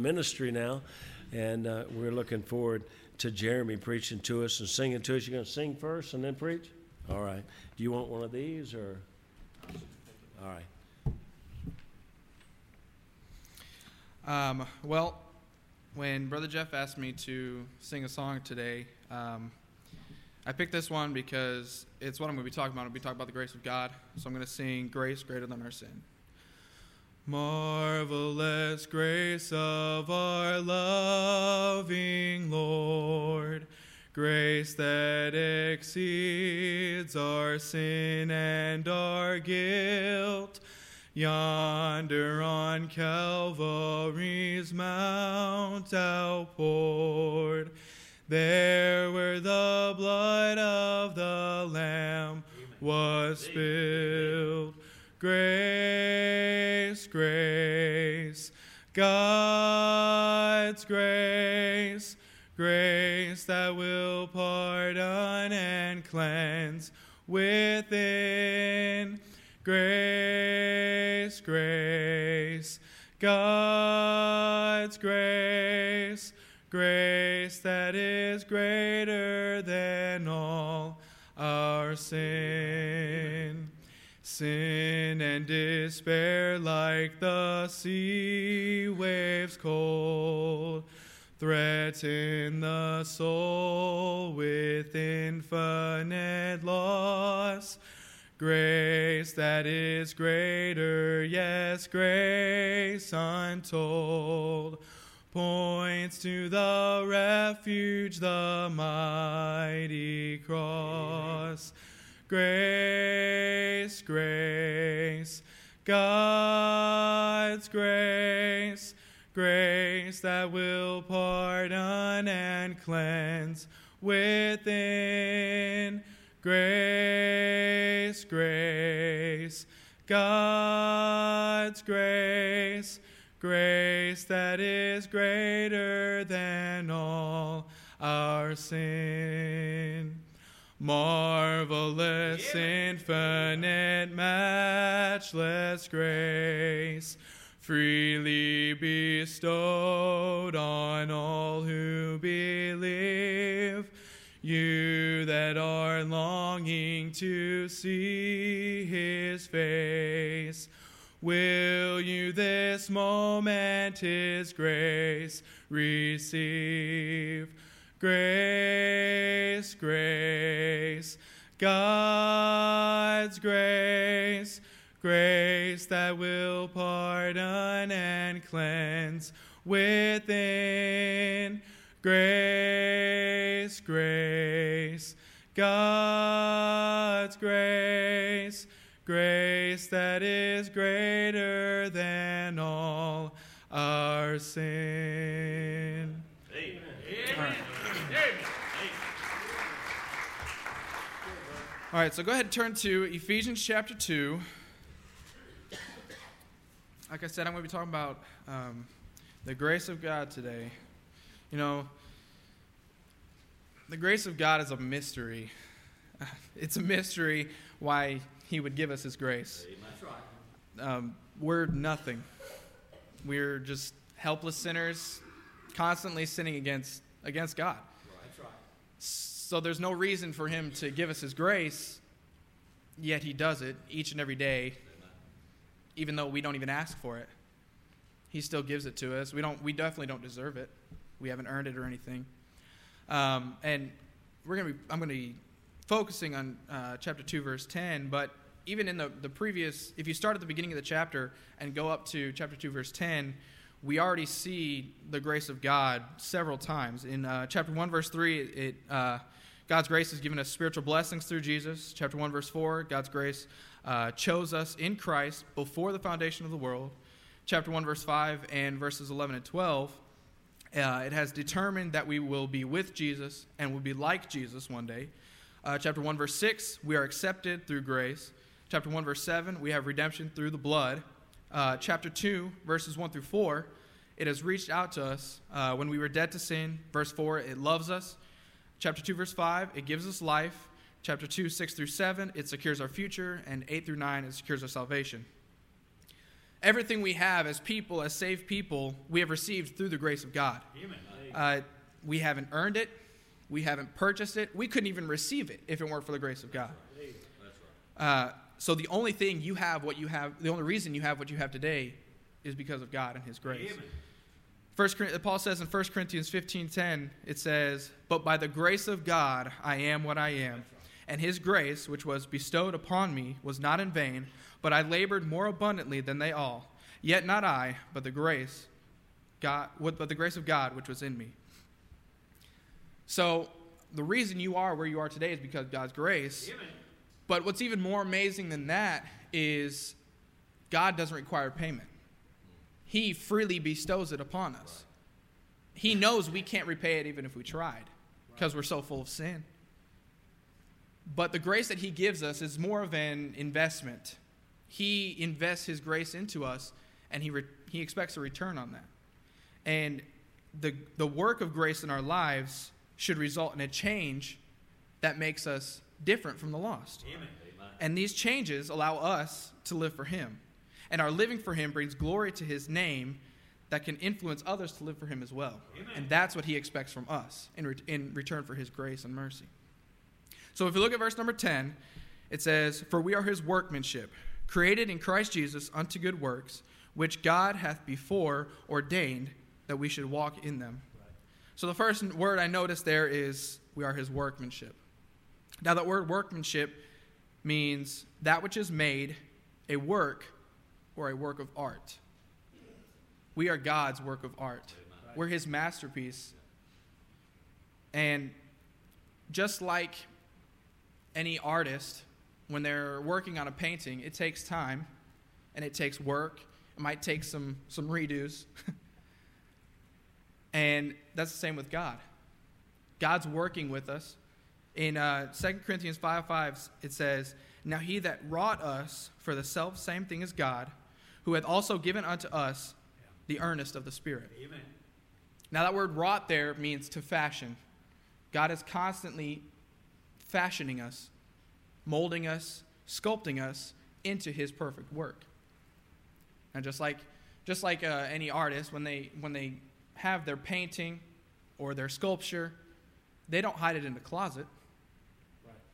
ministry now, and uh, we're looking forward to Jeremy preaching to us and singing to us. You're going to sing first and then preach? All right. Do you want one of these or? All right. Um, well, when Brother Jeff asked me to sing a song today, um, I picked this one because it's what I'm going to be talking about. I'm be talking about the grace of God. So I'm going to sing Grace Greater Than Our Sin. Marvelous grace of our loving Lord, grace that exceeds our sin and our guilt. Yonder on Calvary's mount outpoured, there where the blood of the Lamb was spilled. Grace, grace, God's grace, grace that will pardon and cleanse within. Grace, grace, God's grace, grace that is greater than all our sin. Sin and despair, like the sea waves cold, threaten the soul with infinite loss. Grace that is greater, yes, grace untold, points to the refuge, the mighty cross. Grace, grace, God's grace, grace that will pardon and cleanse within. Grace, grace, God's grace, grace that is greater than all our sin. Marvelous, infinite, matchless grace, freely bestowed on all who believe. You that are longing to see his face, will you this moment his grace receive? Grace, grace, God's grace, grace that will pardon and cleanse within. Grace, grace, God's grace, grace that is greater than all our sin. Amen. All right. All right, so go ahead and turn to Ephesians chapter 2. Like I said, I'm going to be talking about um, the grace of God today. You know, the grace of God is a mystery. It's a mystery why He would give us His grace. Um, we're nothing. We're just helpless sinners, constantly sinning against against God. So there's no reason for Him to give us His grace, yet He does it each and every day, even though we don't even ask for it. He still gives it to us. We don't. We definitely don't deserve it. We haven't earned it or anything. Um, and we're gonna be, I'm going to be focusing on uh, chapter 2, verse 10. But even in the, the previous, if you start at the beginning of the chapter and go up to chapter 2, verse 10, we already see the grace of God several times. In uh, chapter 1, verse 3, it, uh, God's grace has given us spiritual blessings through Jesus. Chapter 1, verse 4, God's grace uh, chose us in Christ before the foundation of the world. Chapter 1, verse 5, and verses 11 and 12 uh, it has determined that we will be with Jesus and will be like Jesus one day. Uh, chapter 1, verse 6, we are accepted through grace. Chapter 1, verse 7, we have redemption through the blood. Uh, chapter 2, verses 1 through 4, it has reached out to us uh, when we were dead to sin. Verse 4, it loves us. Chapter 2, verse 5, it gives us life. Chapter 2, 6 through 7, it secures our future. And 8 through 9, it secures our salvation. Everything we have as people, as saved people, we have received through the grace of God. Uh, we haven't earned it. We haven't purchased it. We couldn't even receive it if it weren't for the grace of God. Uh, so the only thing you have, what you have, the only reason you have what you have today, is because of God and His grace. First, Paul says in 1 Corinthians 15:10, it says, "But by the grace of God I am what I am, and His grace, which was bestowed upon me, was not in vain, but I labored more abundantly than they all. Yet not I, but the grace, God, but the grace of God which was in me." So the reason you are where you are today is because of God's grace. Amen. But what's even more amazing than that is God doesn't require payment. He freely bestows it upon us. He knows we can't repay it even if we tried because we're so full of sin. But the grace that He gives us is more of an investment. He invests His grace into us and He, re- he expects a return on that. And the, the work of grace in our lives should result in a change that makes us different from the lost. Amen. And these changes allow us to live for Him. And our living for Him brings glory to His name that can influence others to live for Him as well. Amen. And that's what He expects from us in, re- in return for His grace and mercy. So if you look at verse number 10, it says, For we are His workmanship, created in Christ Jesus unto good works, which God hath before ordained that we should walk in them. Right. So the first word I noticed there is, We are His workmanship. Now, that word workmanship means that which is made a work or a work of art. We are God's work of art, we're His masterpiece. And just like any artist, when they're working on a painting, it takes time and it takes work. It might take some, some redos. and that's the same with God. God's working with us in uh, 2 Corinthians 5 5, it says, Now he that wrought us for the self same thing as God, who hath also given unto us the earnest of the Spirit. Amen. Now, that word wrought there means to fashion. God is constantly fashioning us, molding us, sculpting us into his perfect work. And just like, just like uh, any artist, when they, when they have their painting or their sculpture, they don't hide it in the closet.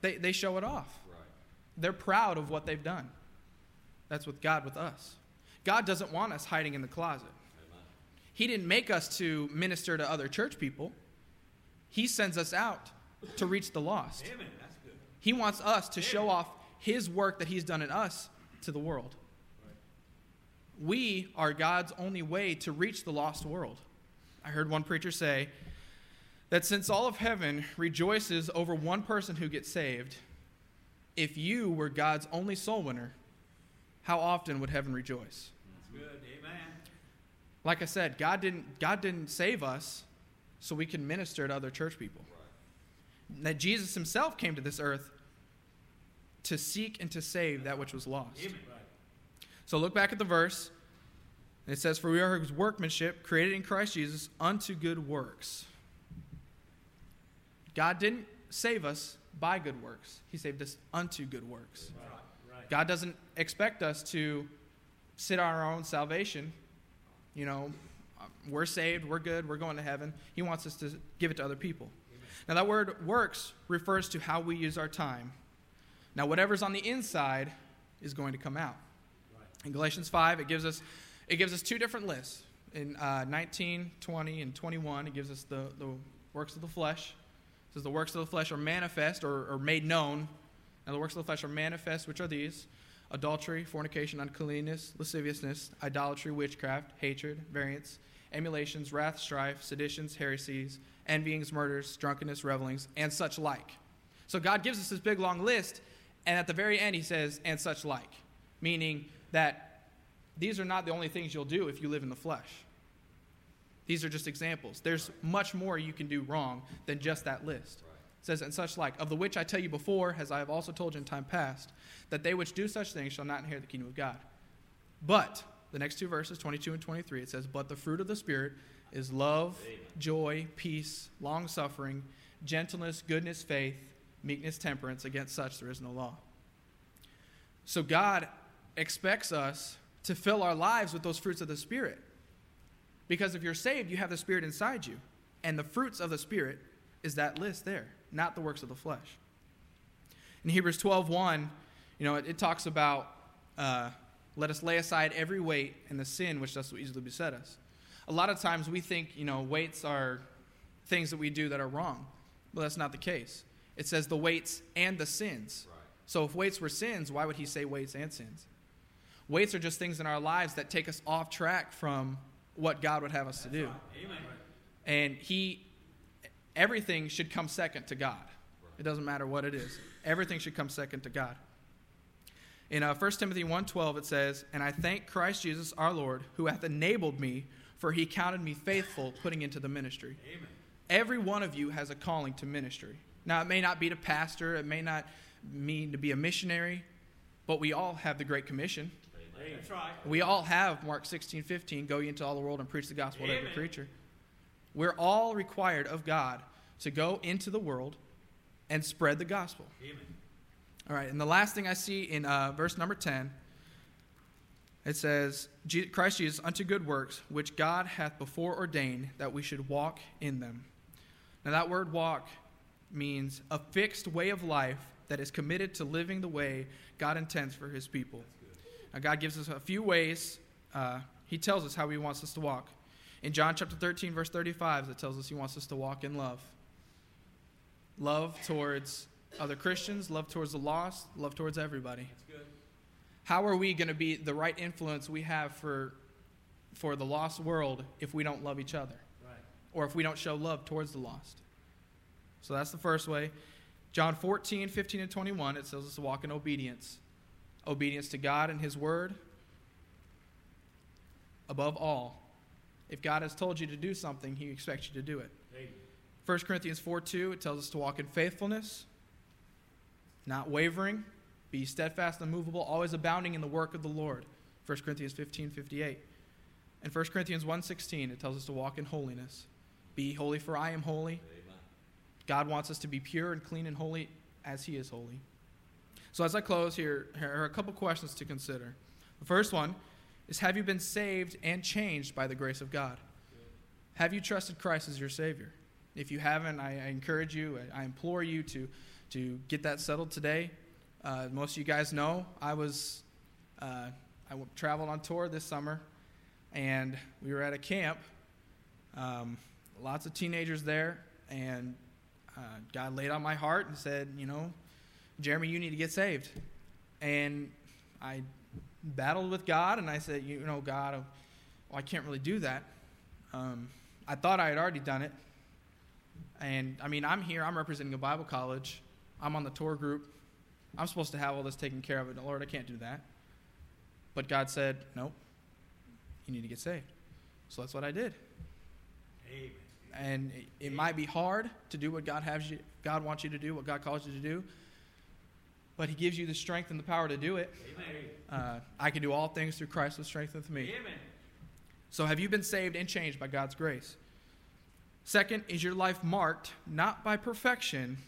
They, they show it off. Right. They're proud of what they've done. That's with God with us. God doesn't want us hiding in the closet. He didn't make us to minister to other church people. He sends us out to reach the lost. Amen. He wants us to Amen. show off His work that He's done in us to the world. Right. We are God's only way to reach the lost world. I heard one preacher say, that since all of heaven rejoices over one person who gets saved, if you were God's only soul winner, how often would heaven rejoice? That's good. Amen. Like I said, God didn't, God didn't save us so we can minister to other church people. Right. That Jesus himself came to this earth to seek and to save that which was lost. So look back at the verse. It says, For we are his workmanship, created in Christ Jesus unto good works God didn't save us by good works, He saved us unto good works. Right. God doesn't expect us to sit on our own salvation. You know, we're saved, we're good, we're going to heaven. He wants us to give it to other people. Now, that word works refers to how we use our time. Now, whatever's on the inside is going to come out. In Galatians 5, it gives us, it gives us two different lists. In uh, 19, 20, and 21, it gives us the, the works of the flesh says the works of the flesh are manifest or, or made known. Now the works of the flesh are manifest, which are these adultery, fornication, uncleanness, lasciviousness, idolatry, witchcraft, hatred, variance, emulations, wrath, strife, seditions, heresies, envyings, murders, drunkenness, revelings, and such like. So God gives us this big long list, and at the very end he says, and such like, meaning that these are not the only things you'll do if you live in the flesh. These are just examples. There's much more you can do wrong than just that list. Says, and such like, of the which I tell you before, as I have also told you in time past, that they which do such things shall not inherit the kingdom of God. But, the next two verses, 22 and 23, it says, But the fruit of the Spirit is love, joy, peace, long suffering, gentleness, goodness, faith, meekness, temperance. Against such there is no law. So God expects us to fill our lives with those fruits of the Spirit. Because if you're saved, you have the Spirit inside you. And the fruits of the Spirit is that list there, not the works of the flesh. In Hebrews 12 1, you know, it, it talks about uh, let us lay aside every weight and the sin which does so easily beset us. A lot of times we think, you know, weights are things that we do that are wrong. Well, that's not the case. It says the weights and the sins. Right. So if weights were sins, why would he say weights and sins? Weights are just things in our lives that take us off track from what God would have us to do. Right. And he everything should come second to God. It doesn't matter what it is. Everything should come second to God. In uh, 1 Timothy 1:12 it says, "And I thank Christ Jesus our Lord, who hath enabled me, for he counted me faithful putting into the ministry." Amen. Every one of you has a calling to ministry. Now it may not be to pastor, it may not mean to be a missionary, but we all have the great commission. That's right. We all have Mark 16, 15, go ye into all the world and preach the gospel to every creature. We're all required of God to go into the world and spread the gospel. Amen. All right, and the last thing I see in uh, verse number 10, it says, Christ Jesus unto good works, which God hath before ordained that we should walk in them. Now, that word walk means a fixed way of life that is committed to living the way God intends for his people. Now, God gives us a few ways. Uh, he tells us how he wants us to walk. In John chapter 13, verse 35, it tells us he wants us to walk in love. Love towards other Christians, love towards the lost, love towards everybody. How are we going to be the right influence we have for, for the lost world if we don't love each other? Right. Or if we don't show love towards the lost? So that's the first way. John 14, 15, and 21, it tells us to walk in obedience. Obedience to God and His Word above all. If God has told you to do something, He expects you to do it. Amen. 1 Corinthians 4 2, it tells us to walk in faithfulness, not wavering, be steadfast and immovable, always abounding in the work of the Lord. 1 Corinthians 15 58. And 1 Corinthians 1 16, it tells us to walk in holiness. Be holy, for I am holy. Amen. God wants us to be pure and clean and holy as He is holy. So, as I close here, here are a couple questions to consider. The first one is Have you been saved and changed by the grace of God? Have you trusted Christ as your Savior? If you haven't, I, I encourage you, I, I, implore you to, to get that settled today. Uh, most of you guys know I was uh, I traveled on tour this summer, and we were at a camp. Um, lots of teenagers there, and uh, God laid on my heart and said, you know, Jeremy, you need to get saved. And I battled with God, and I said, you know, God, well, I can't really do that. Um, I thought I had already done it, and I mean, I'm here, I'm representing a Bible college, I'm on the tour group. I'm supposed to have all this taken care of. And Lord, I can't do that. But God said, Nope, you need to get saved. So that's what I did. Amen. And it, it might be hard to do what God has you, God wants you to do, what God calls you to do. But He gives you the strength and the power to do it. Uh, I can do all things through Christ who strengtheneth me. Amen. So have you been saved and changed by God's grace? Second, is your life marked not by perfection,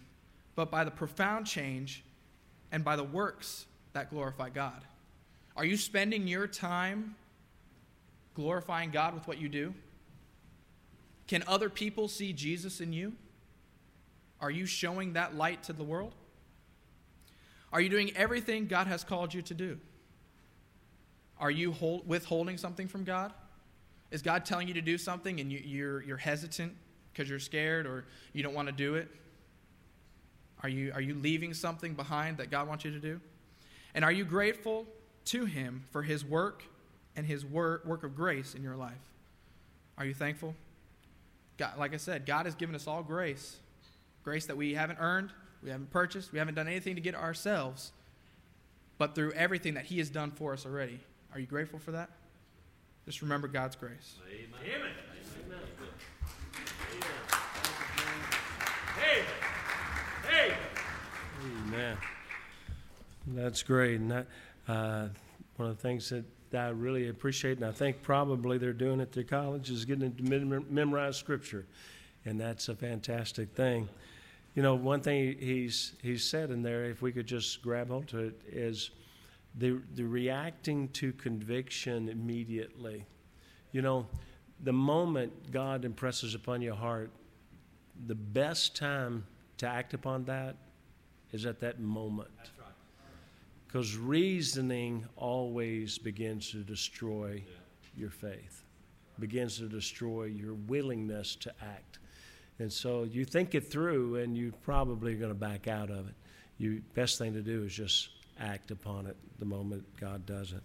but by the profound change and by the works that glorify God? Are you spending your time glorifying God with what you do? Can other people see Jesus in you? Are you showing that light to the world? Are you doing everything God has called you to do? Are you hold, withholding something from God? Is God telling you to do something and you, you're, you're hesitant because you're scared or you don't want to do it? Are you, are you leaving something behind that God wants you to do? And are you grateful to Him for His work and His work, work of grace in your life? Are you thankful? God, like I said, God has given us all grace grace that we haven't earned, we haven't purchased, we haven't done anything to get ourselves, but through everything that He has done for us already. Are you grateful for that? Just remember God's grace. Amen. Amen. Amen. That's great. And that, uh, one of the things that I really appreciate, and I think probably they're doing at their college, is getting to memorize Scripture. And that's a fantastic thing. You know, one thing he's, he's said in there, if we could just grab hold to it, is the, the reacting to conviction immediately. You know, the moment God impresses upon your heart, the best time to act upon that is at that moment. Because reasoning always begins to destroy yeah. your faith, begins to destroy your willingness to act. And so you think it through, and you probably are going to back out of it. You best thing to do is just act upon it the moment God does it.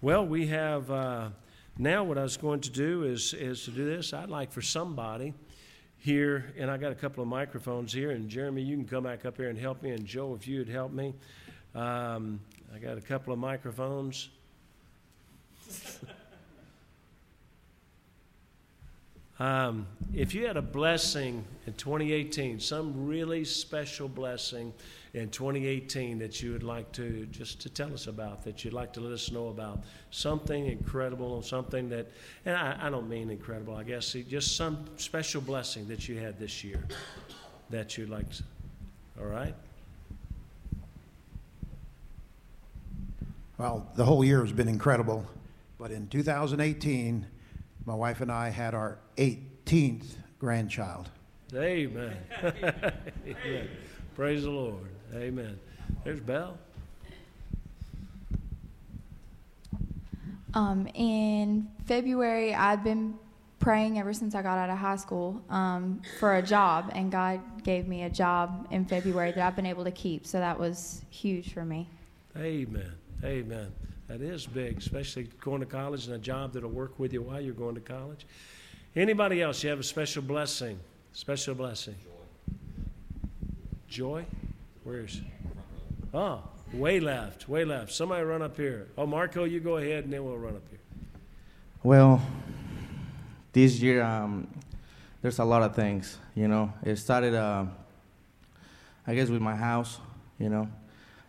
Well, we have uh, now. What I was going to do is is to do this. I'd like for somebody here, and I got a couple of microphones here. And Jeremy, you can come back up here and help me. And Joe, if you'd help me, um, I got a couple of microphones. Um, if you had a blessing in 2018, some really special blessing in 2018 that you would like to just to tell us about, that you'd like to let us know about, something incredible, something that, and I, I don't mean incredible, I guess, just some special blessing that you had this year that you'd like to, all right? Well, the whole year has been incredible, but in 2018, my wife and I had our 18th grandchild. Amen. Amen. Praise the Lord. Amen. There's Belle. Um, in February, I've been praying ever since I got out of high school um, for a job, and God gave me a job in February that I've been able to keep. So that was huge for me. Amen. Amen. That is big, especially going to college and a job that'll work with you while you're going to college. Anybody else? You have a special blessing. Special blessing. Joy? Where's? Oh, way left, way left. Somebody run up here. Oh, Marco, you go ahead, and then we'll run up here. Well, this year um, there's a lot of things. You know, it started, uh, I guess, with my house. You know,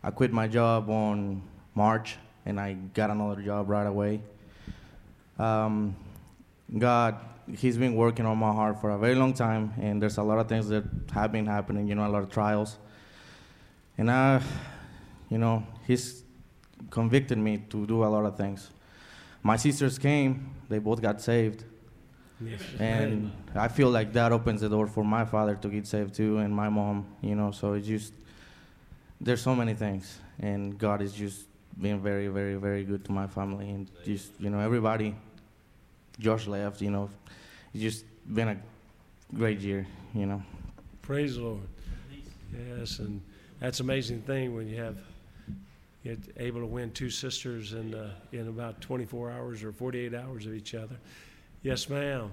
I quit my job on March and I got another job right away. Um, God, He's been working on my heart for a very long time, and there's a lot of things that have been happening, you know, a lot of trials. And I, you know, He's convicted me to do a lot of things. My sisters came, they both got saved. Yes. And I feel like that opens the door for my father to get saved too, and my mom, you know, so it's just, there's so many things, and God is just being very, very, very good to my family and just you know everybody. Josh left, you know, it's just been a great year, you know. Praise the Lord. Yes, and that's an amazing thing when you have you're able to win two sisters in uh, in about 24 hours or 48 hours of each other. Yes, ma'am.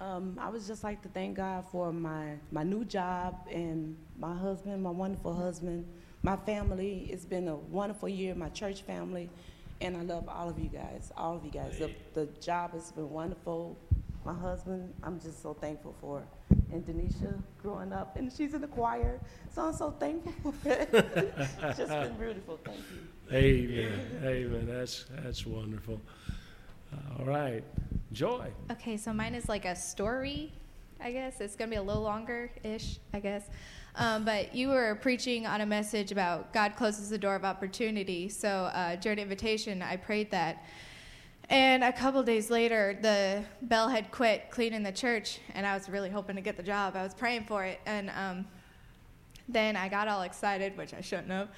Um, I would just like to thank God for my my new job and my husband, my wonderful husband my family. It's been a wonderful year, my church family, and I love all of you guys, all of you guys. The, the job has been wonderful. My husband, I'm just so thankful for. And Denisha growing up, and she's in the choir, so I'm so thankful for it. it's just been beautiful. Thank you. Amen. Amen. That's that's wonderful. All right, Joy. Okay, so mine is like a story. I guess it's gonna be a little longer ish. I guess. Um, but you were preaching on a message about God closes the door of opportunity. So uh, during invitation, I prayed that. And a couple days later, the bell had quit cleaning the church, and I was really hoping to get the job. I was praying for it. And um, then I got all excited, which I shouldn't have.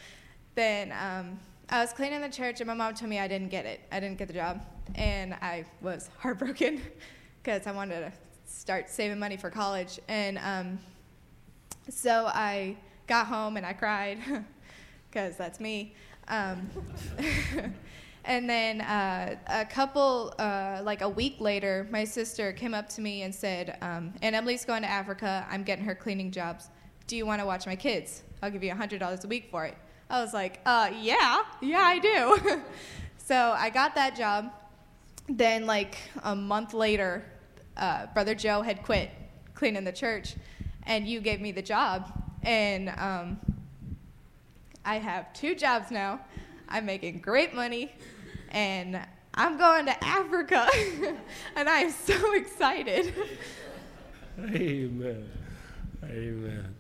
Then um, I was cleaning the church, and my mom told me I didn't get it. I didn't get the job. And I was heartbroken because I wanted to start saving money for college. And um, so I got home and I cried because that's me. And then uh, a couple, uh, like a week later, my sister came up to me and said, um, "And Emily's going to Africa. I'm getting her cleaning jobs. Do you want to watch my kids? I'll give you $100 a week for it." I was like, uh, "Yeah, yeah, I do." so I got that job. Then, like a month later, uh, Brother Joe had quit cleaning the church and you gave me the job. And um, I have two jobs now. I'm making great money, and I'm going to Africa, and I am so excited. Amen. Amen.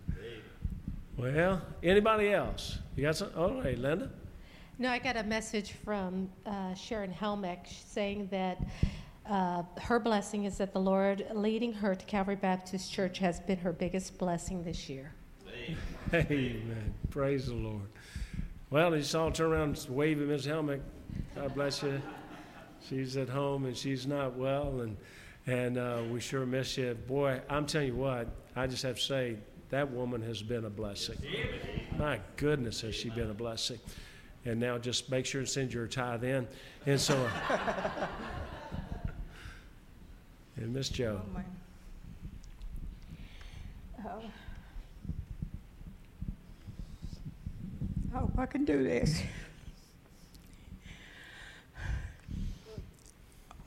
Well, anybody else? You got some? All right, Linda. No, I got a message from uh, Sharon Helmick saying that uh, her blessing is that the Lord leading her to Calvary Baptist Church has been her biggest blessing this year. Amen. Praise the Lord. Well, you saw turn around and wave at Miss. God bless you. She's at home and she's not well, and and uh, we sure miss you. Boy, I'm telling you what, I just have to say that woman has been a blessing. My goodness, has she been a blessing. And now just make sure to send your tithe in. And so, and Miss Joe. Oh. I hope I can do this.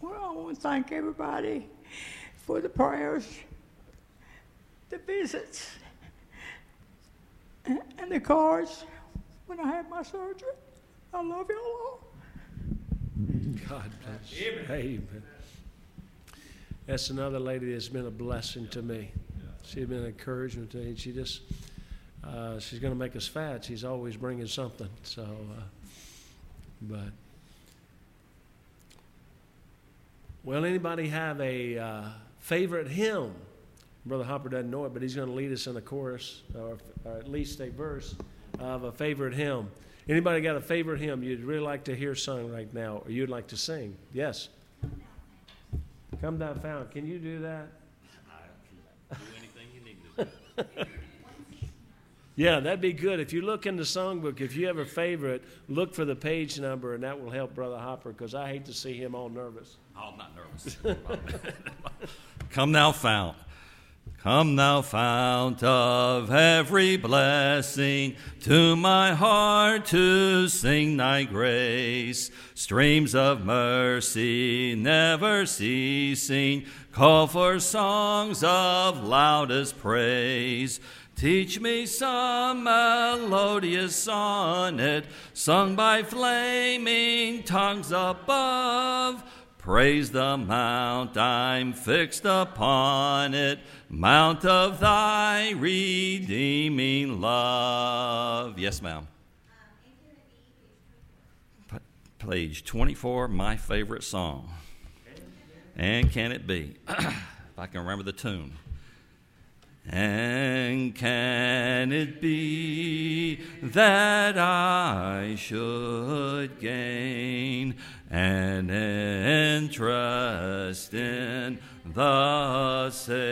Well, I want to thank everybody for the prayers, the visits, and, the cards when I had my surgery. I love y'all all. God bless you. Amen. That's another lady that's been a blessing to me. She's been an encouragement to me. She just, uh, she's going to make us fat. She's always bringing something. So, uh, but, well, anybody have a uh, favorite hymn? Brother Hopper doesn't know it, but he's going to lead us in a chorus, or, or at least a verse of a favorite hymn. Anybody got a favorite hymn you'd really like to hear sung right now, or you'd like to sing? Yes. Come down, fountain. Can you do that? I can do anything you need to do. Yeah, that'd be good. If you look in the songbook, if you have a favorite, look for the page number, and that will help Brother Hopper because I hate to see him all nervous. Oh, I'm not nervous. Come now, fount. Come thou fount of every blessing, to my heart to sing thy grace. Streams of mercy never ceasing, call for songs of loudest praise. Teach me some melodious sonnet, sung by flaming tongues above. Praise the mount I'm fixed upon it, mount of thy redeeming love. Yes, ma'am. P- Page 24, my favorite song. And can it be? if I can remember the tune. And can it be that I should gain an interest in the Savior's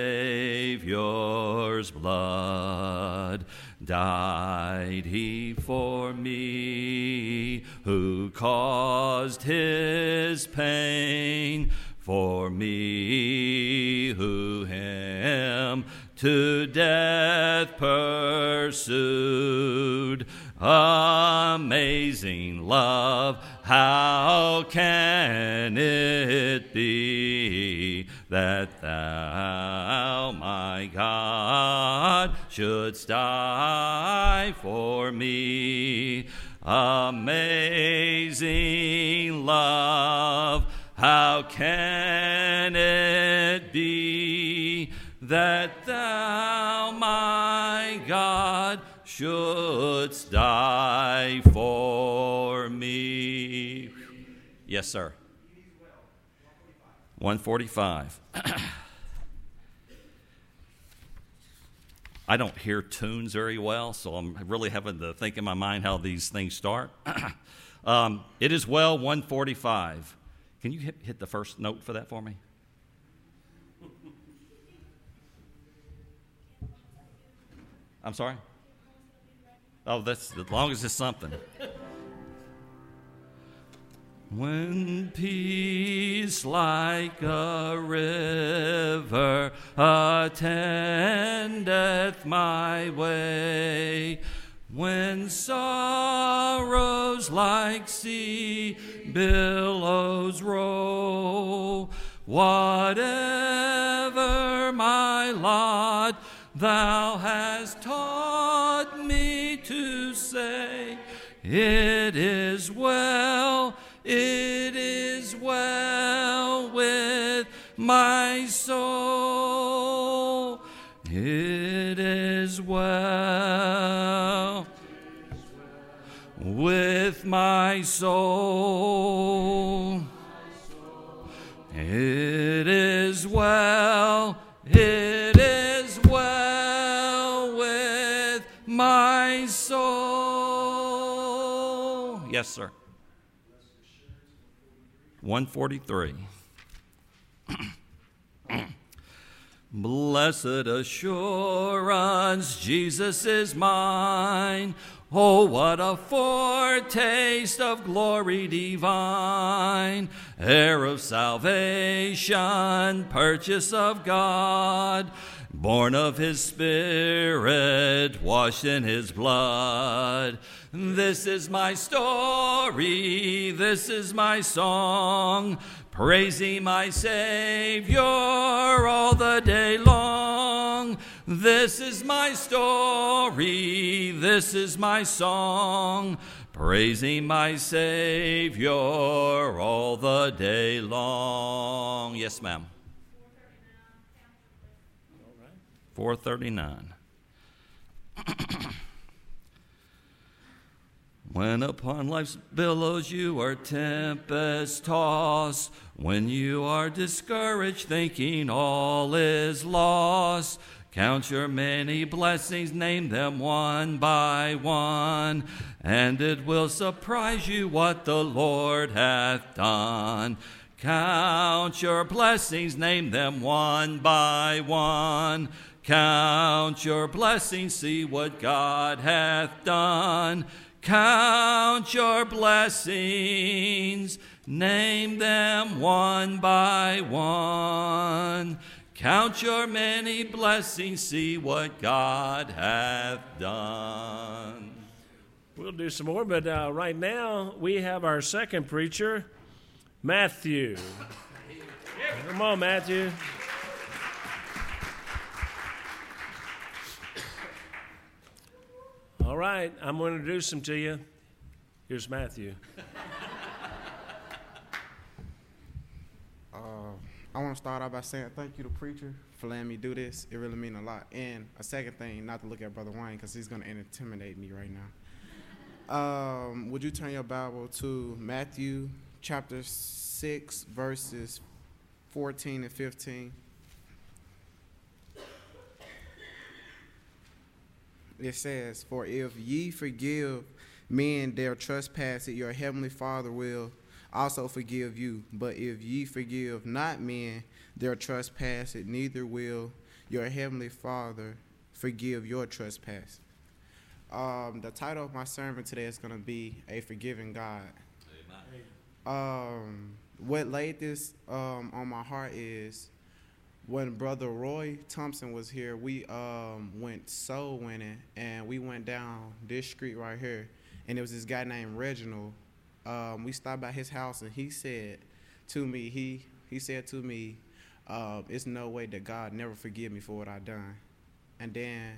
blood? Died he for me who caused his pain? For me who him to death pursued. Amazing love, how can it be that thou, my God, shouldst die for me? Amazing love, how can it be that shouldst die for me? Yes, sir. 145. I don't hear tunes very well, so I'm really having to think in my mind how these things start. um, it is well 145. Can you hit, hit the first note for that for me? I'm sorry? Oh, that's as long as it's something. When peace like a river attendeth my way, when sorrows like sea billows roll, whatever my lot, thou hast taught me to say, It is well, it is well with my soul. It is well with my soul. Yes, sir. 143. Blessed assurance, Jesus is mine. Oh, what a foretaste of glory divine, heir of salvation, purchase of God, born of his Spirit, washed in his blood. This is my story, this is my song, praising my Savior all the day long. This is my story, this is my song, praising my Savior all the day long. Yes, ma'am. 439. When upon life's billows you are tempest tossed, when you are discouraged, thinking all is lost, count your many blessings, name them one by one, and it will surprise you what the Lord hath done. Count your blessings, name them one by one. Count your blessings, see what God hath done. Count your blessings, name them one by one. Count your many blessings, see what God hath done. We'll do some more, but uh, right now we have our second preacher, Matthew. Come on, Matthew. All right, I'm going to introduce him to you. Here's Matthew. Uh, I want to start out by saying thank you to preacher for letting me do this. It really means a lot. And a second thing, not to look at Brother Wayne because he's going to intimidate me right now. Um, would you turn your Bible to Matthew chapter 6, verses 14 and 15? It says, For if ye forgive men their trespasses, your heavenly Father will also forgive you. But if ye forgive not men their trespasses, neither will your heavenly Father forgive your trespass. Um, the title of my sermon today is going to be A Forgiving God. Um, what laid this um, on my heart is when Brother Roy Thompson was here, we um, went soul winning and we went down this street right here. And there was this guy named Reginald. Um, we stopped by his house and he said to me, he, he said to me, uh, it's no way that God never forgive me for what I done. And then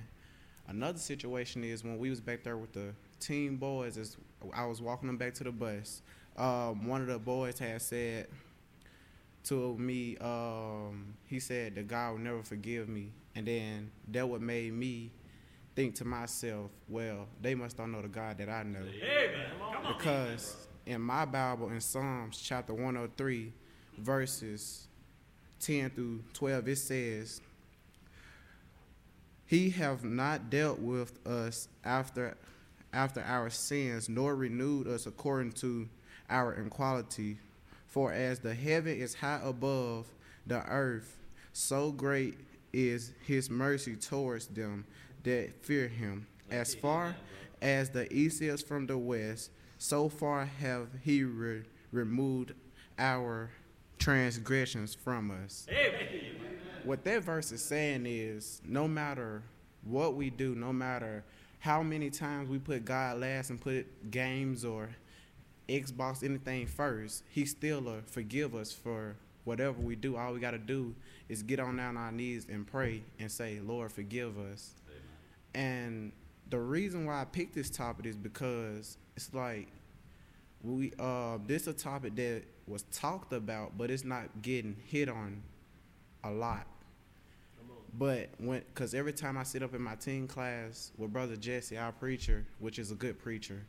another situation is when we was back there with the team boys, as I was walking them back to the bus, um, one of the boys had said, to me, um, he said that God will never forgive me. And then that what made me think to myself, well, they must don't know the God that I know. Because in my Bible, in Psalms chapter 103, verses 10 through 12, it says, He have not dealt with us after after our sins, nor renewed us according to our inequality. For as the heaven is high above the earth, so great is his mercy towards them that fear him. As far as the east is from the west, so far have he re- removed our transgressions from us. What that verse is saying is no matter what we do, no matter how many times we put God last and put games or Xbox anything first, he still uh, forgive us for whatever we do. All we got to do is get on down our knees and pray and say, Lord, forgive us. And the reason why I picked this topic is because it's like we uh this a topic that was talked about, but it's not getting hit on a lot. But when, cause every time I sit up in my teen class with Brother Jesse, our preacher, which is a good preacher,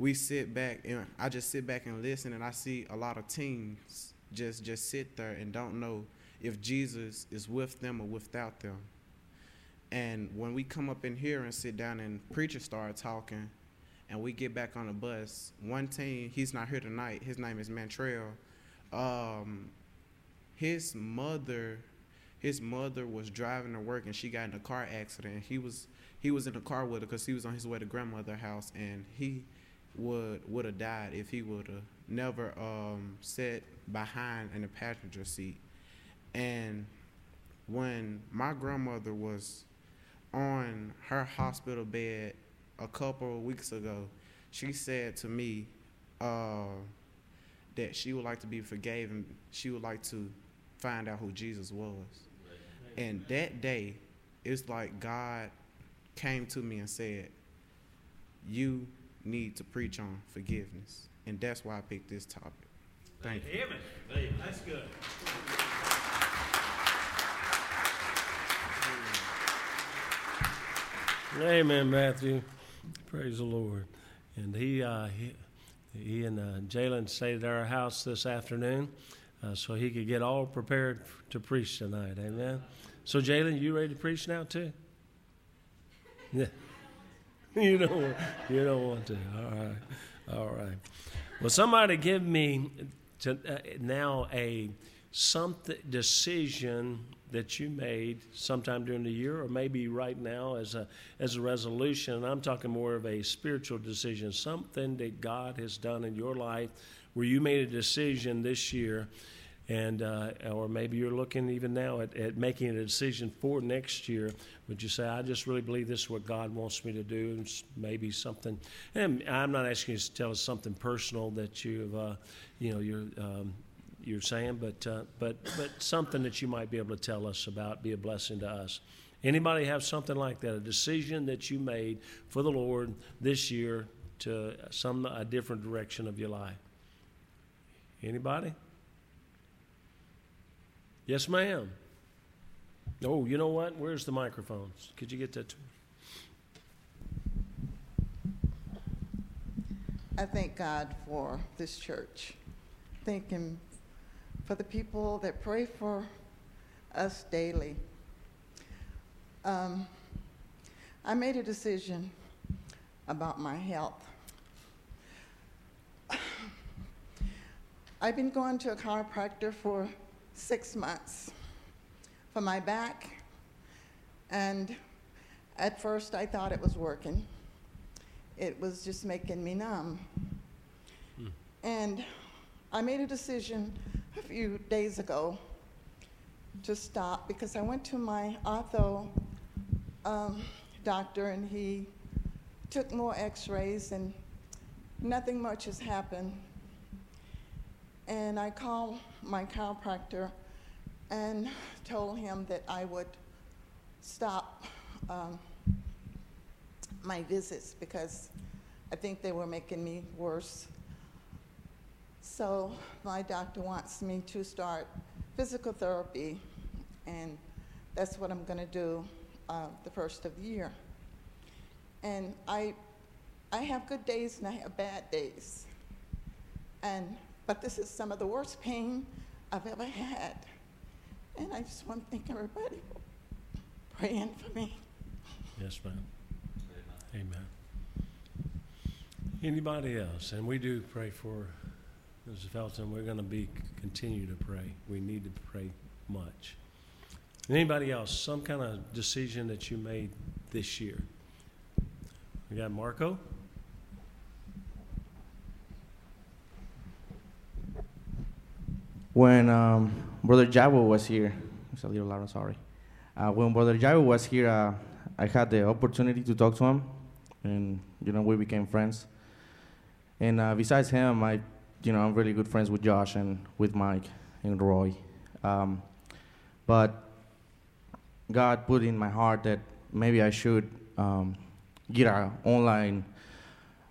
we sit back and I just sit back and listen, and I see a lot of teens just just sit there and don't know if Jesus is with them or without them. And when we come up in here and sit down and preacher start talking, and we get back on the bus, one teen, he's not here tonight. His name is Mantrell. Um, his mother, his mother was driving to work and she got in a car accident. He was he was in the car with her because he was on his way to grandmother's house and he would would have died if he would have never um, sat behind in the passenger seat. And when my grandmother was on her hospital bed a couple of weeks ago, she said to me uh, that she would like to be forgiven. She would like to find out who Jesus was. And that day, it's like God came to me and said, You need to preach on forgiveness. And that's why I picked this topic. Thank you. Amen. That's good. Amen, Matthew. Praise the Lord. And he, uh, he, he and uh, Jalen stayed at our house this afternoon uh, so he could get all prepared to preach tonight. Amen. So, Jalen, you ready to preach now, too? Yeah. you don't, you don't want to. All right. All right. Well, somebody give me to, uh, now a something decision that you made sometime during the year or maybe right now as a as a resolution and I'm talking more of a spiritual decision something that God has done in your life where you made a decision this year and uh, or maybe you're looking even now at, at making a decision for next year. Would you say i just really believe this is what god wants me to do and maybe something and i'm not asking you to tell us something personal that you've uh, you know you're um, you're saying but uh, but but something that you might be able to tell us about be a blessing to us. Anybody have something like that a decision that you made for the lord this year to some a different direction of your life? Anybody Yes, ma'am. Oh, you know what? Where's the microphones? Could you get that to me? I thank God for this church. Thank Him for the people that pray for us daily. Um, I made a decision about my health. I've been going to a chiropractor for six months for my back. And at first, I thought it was working. It was just making me numb. Hmm. And I made a decision a few days ago to stop because I went to my ortho um, doctor and he took more x rays and nothing much has happened and I called my chiropractor and told him that I would stop um, my visits because I think they were making me worse. So my doctor wants me to start physical therapy, and that's what I'm going to do uh, the first of the year. And I, I have good days and I have bad days. And but this is some of the worst pain I've ever had. And I just want to thank everybody for praying for me. Yes, ma'am. Amen. Anybody else? And we do pray for Mrs. Felton. We're going to be continue to pray. We need to pray much. Anybody else? Some kind of decision that you made this year? We got Marco. When um, Brother Jabo was here, it's a little loud, I'm sorry. Uh, when Brother Jabo was here, uh, I had the opportunity to talk to him, and you know we became friends. And uh, besides him, I, you know, I'm really good friends with Josh and with Mike and Roy. Um, but God put in my heart that maybe I should um, get an online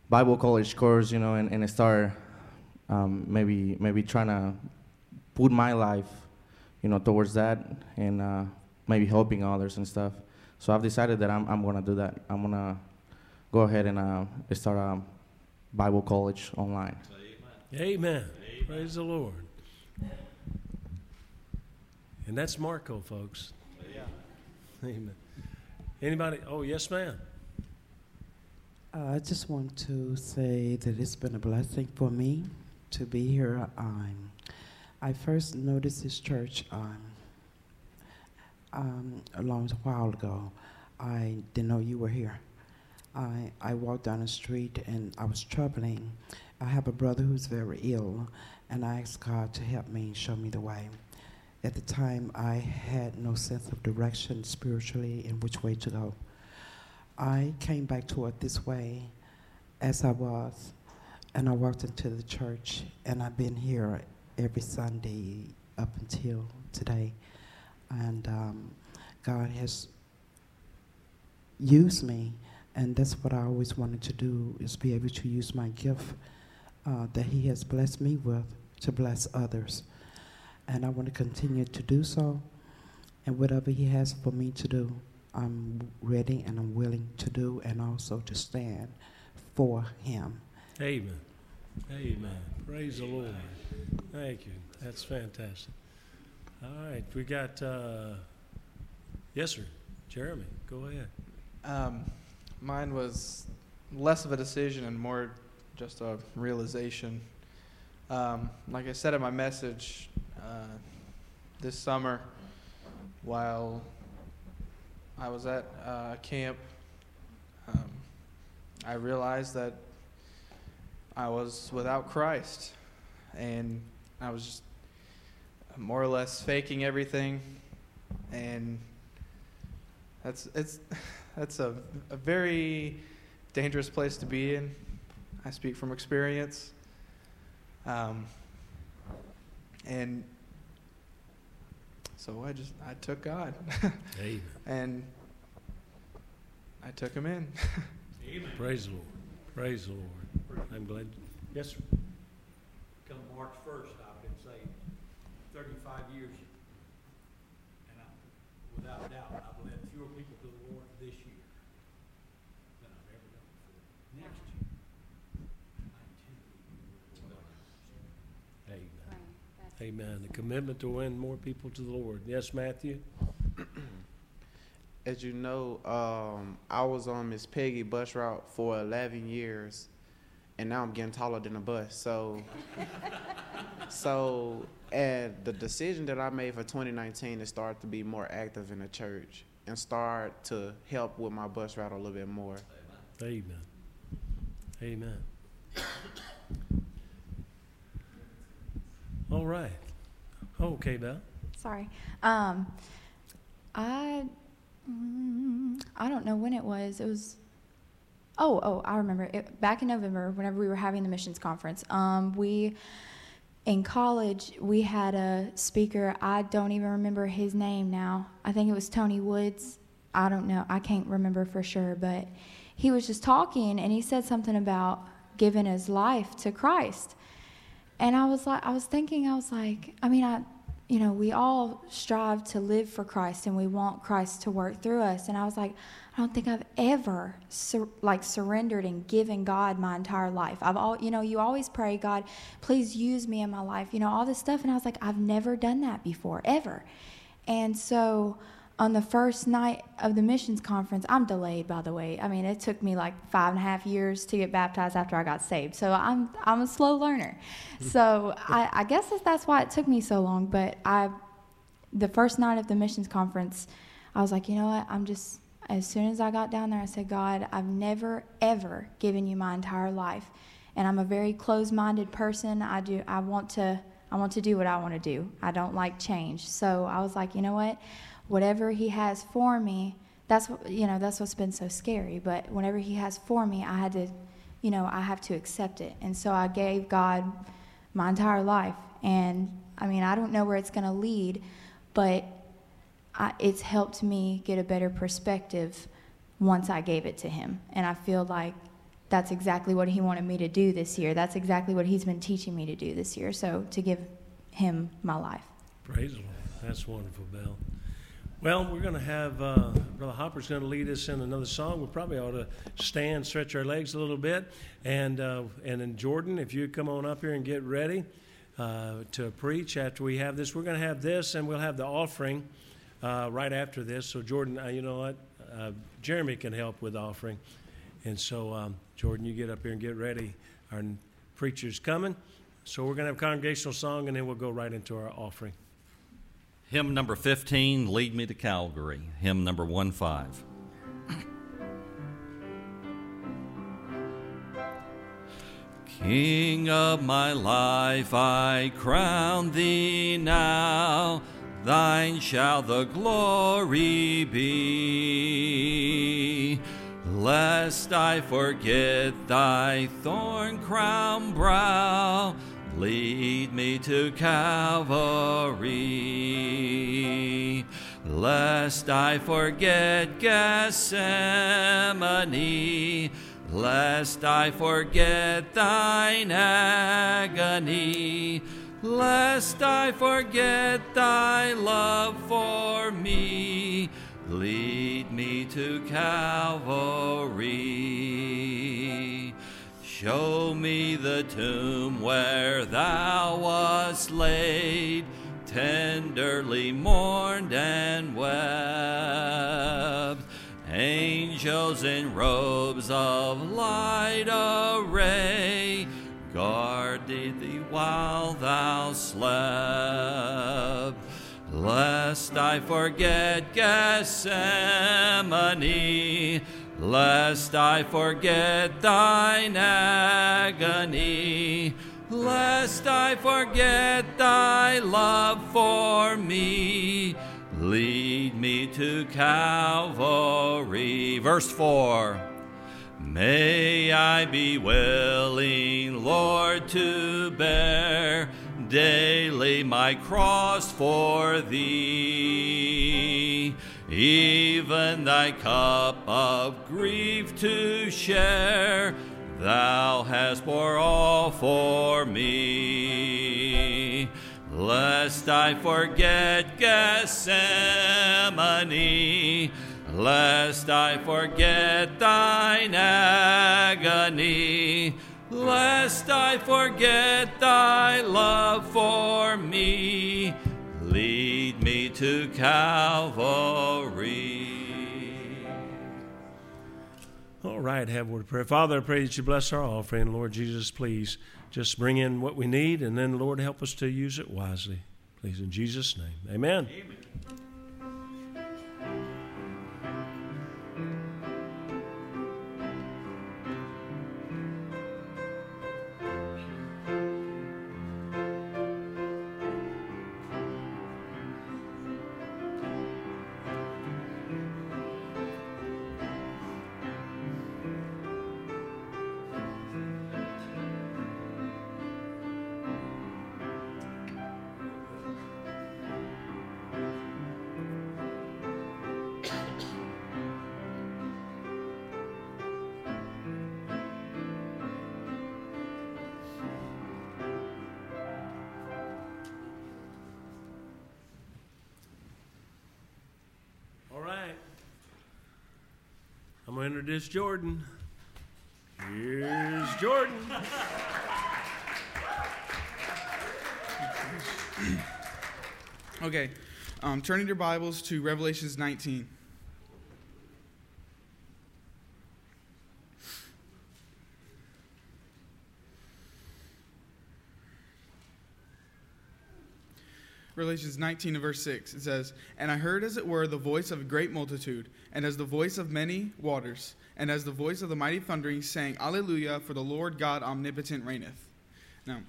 Bible college course, you know, and, and start um, maybe maybe trying to put my life, you know, towards that and uh, maybe helping others and stuff. So I've decided that I'm, I'm gonna do that. I'm gonna go ahead and uh, start a Bible College online. Amen. Praise the Lord. And that's Marco, folks. Amen. Anybody? Oh, yes, ma'am. Uh, I just want to say that it's been a blessing for me to be here. Um, I first noticed this church um, um, a long while ago. I didn't know you were here. I, I walked down the street and I was troubling. I have a brother who's very ill, and I asked God to help me, and show me the way. At the time, I had no sense of direction spiritually in which way to go. I came back toward this way as I was, and I walked into the church, and I've been here every Sunday up until today. And um, God has used me, and that's what I always wanted to do, is be able to use my gift uh, that he has blessed me with to bless others. And I want to continue to do so. And whatever he has for me to do, I'm ready and I'm willing to do and also to stand for him. Amen. Amen. Praise the Lord. Thank you. That's fantastic. All right, we got, uh, yes, sir. Jeremy, go ahead. Um, mine was less of a decision and more just a realization. Um, like I said in my message, uh, this summer, while I was at uh, camp, um, I realized that I was without Christ, and I was just more or less faking everything, and that's it's that's a, a very dangerous place to be in. I speak from experience. Um, and so I just I took God, Amen. and I took him in. Amen. Praise the Lord. Praise the Lord. I'm glad. Yes, sir. Come March first, I've been saved thirty-five years. And I, without doubt, I've led fewer people to the Lord this year than I've ever done before. Next year, Amen. Amen. The commitment to win more people to the Lord. Yes, Matthew? As you know, um, I was on Miss Peggy bus route for 11 years, and now I'm getting taller than a bus. So, so, and the decision that I made for 2019 is start to be more active in the church and start to help with my bus route a little bit more. Amen. Amen. All right. Okay, Belle. Sorry. Um, I mm, I don't know when it was. It was. Oh, oh, I remember. It, back in November, whenever we were having the missions conference, um, we in college we had a speaker. I don't even remember his name now. I think it was Tony Woods. I don't know. I can't remember for sure, but he was just talking and he said something about giving his life to Christ. And I was like, I was thinking, I was like, I mean, I, you know, we all strive to live for Christ and we want Christ to work through us. And I was like, I don't think I've ever sur- like surrendered and given God my entire life. I've all, you know, you always pray, God, please use me in my life, you know, all this stuff. And I was like, I've never done that before, ever. And so, on the first night of the missions conference, I'm delayed, by the way. I mean, it took me like five and a half years to get baptized after I got saved. So I'm I'm a slow learner. Hmm. So I, I guess that's why it took me so long. But I, the first night of the missions conference, I was like, you know what? I'm just as soon as I got down there, I said, God, I've never ever given you my entire life, and I'm a very closed-minded person. I do I want to I want to do what I want to do. I don't like change. So I was like, you know what? whatever he has for me that's what you know that's what's been so scary but whenever he has for me i had to you know i have to accept it and so i gave god my entire life and i mean i don't know where it's going to lead but I, it's helped me get a better perspective once i gave it to him. And i feel like that's exactly what he wanted me to do this year. That's exactly what he's been teaching me to do this year. So to give him my life. Praise the Lord. That's wonderful, Belle. Well, we're going to have uh, Brother Hopper's going to lead us in another song. We probably ought to stand, stretch our legs a little bit, and uh, and then Jordan, if you come on up here and get ready uh, to preach after we have this, we're going to have this, and we'll have the offering uh, right after this. So Jordan, uh, you know what? Uh, Jeremy can help with offering, and so um, Jordan, you get up here and get ready. Our preacher's coming, so we're going to have congregational song, and then we'll go right into our offering. Hymn number 15, Lead Me to Calvary. Hymn number 1 5. King of my life, I crown thee now. Thine shall the glory be. Lest I forget thy thorn crown brow Lead me to Calvary, lest I forget Gethsemane, lest I forget thine agony, lest I forget thy love for me. Lead me to Calvary. Show me the tomb where thou wast laid, tenderly mourned and wept. Angels in robes of light array guarded thee while thou slept. Lest I forget Gethsemane, lest I forget thine agony, lest I forget thy love for me. Lead me to Calvary. Verse 4 May I be willing, Lord, to bear daily my cross for thee even thy cup of grief to share. Thou hast bore all for me. Lest I forget Gethsemane, lest I forget thine agony, lest I forget thy love for me. Lead me to Calvary. All right, have a word of prayer. Father, I pray that you bless our offering. Lord Jesus, please just bring in what we need, and then, Lord, help us to use it wisely. Please, in Jesus' name. Amen. Amen. Introduce Jordan. Here's Jordan. Okay, um, turning your Bibles to Revelations 19. Revelations 19 and verse 6, it says, And I heard as it were the voice of a great multitude, and as the voice of many waters, and as the voice of the mighty thundering, saying, Alleluia, for the Lord God omnipotent reigneth. Now,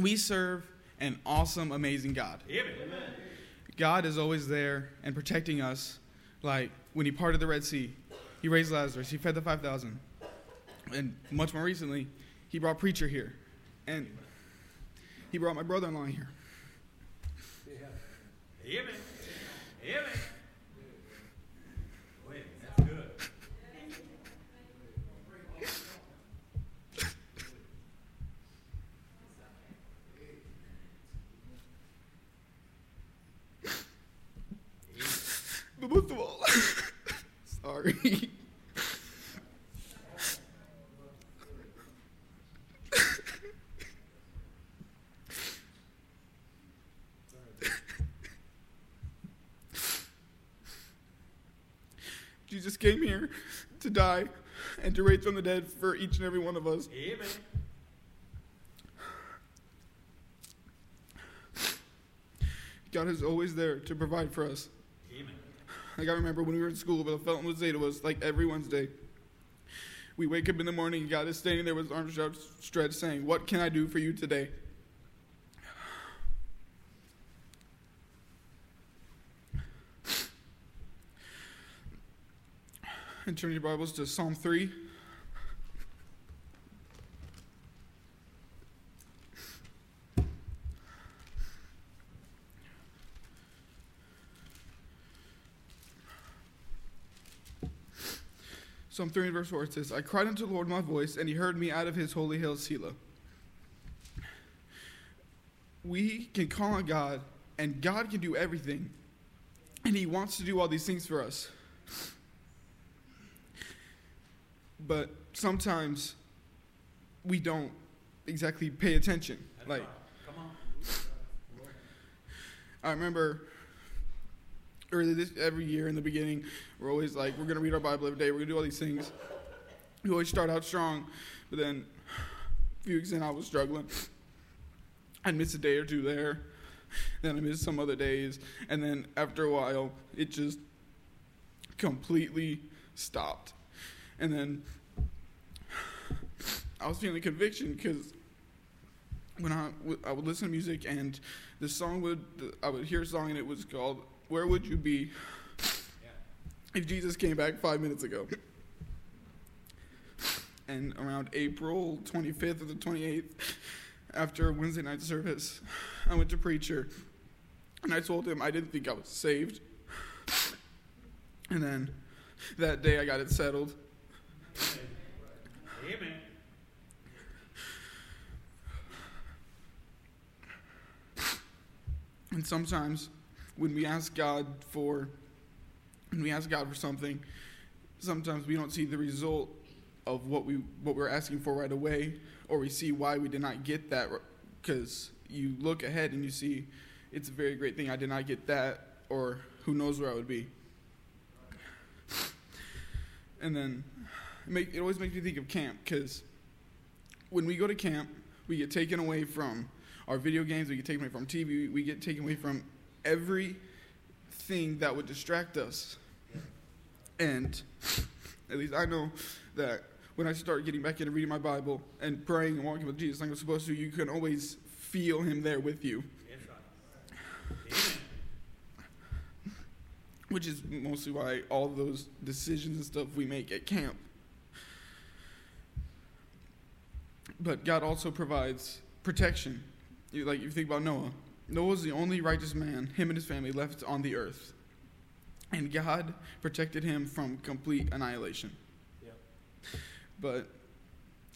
we serve an awesome, amazing God. Amen. God is always there and protecting us. Like when He parted the Red Sea, He raised Lazarus, He fed the 5,000. And much more recently, He brought Preacher here. And He brought my brother in law here. Amen. Amen. Wait, that's good. But most of all, sorry. Jesus came here to die and to raise from the dead for each and every one of us. Amen. God is always there to provide for us. Amen. Like I remember when we were in school, but Felton would say to us, like every Wednesday, we wake up in the morning and God is standing there with his arms outstretched saying, What can I do for you today? And turn your Bibles to Psalm 3. Psalm 3 and verse 4 it says, I cried unto the Lord my voice, and he heard me out of his holy hill, Selah. We can call on God, and God can do everything, and he wants to do all these things for us. But sometimes we don't exactly pay attention. like, Come on. I remember early this every year in the beginning, we're always like, we're gonna read our Bible every day, we're gonna do all these things. We always start out strong, but then a few weeks in, I was struggling. I'd miss a day or two there, then I missed some other days, and then after a while, it just completely stopped. And then I was feeling conviction because when I would, I would listen to music and the song would I would hear a song and it was called "Where Would You Be If Jesus Came Back Five Minutes Ago." And around April 25th or the 28th, after Wednesday night service, I went to preacher and I told him I didn't think I was saved. And then that day I got it settled. Amen. And sometimes when we ask God for when we ask God for something, sometimes we don't see the result of what we what we're asking for right away or we see why we did not get that because you look ahead and you see it's a very great thing I did not get that or who knows where I would be. And then it, it always makes me think of camp because when we go to camp, we get taken away from our video games, we get taken away from TV, we get taken away from everything that would distract us. And at least I know that when I start getting back into reading my Bible and praying and walking with Jesus like I'm supposed to, you can always feel Him there with you. Which is mostly why all those decisions and stuff we make at camp. But God also provides protection. You, like you think about Noah. Noah was the only righteous man, him and his family, left on the earth. And God protected him from complete annihilation. Yep. But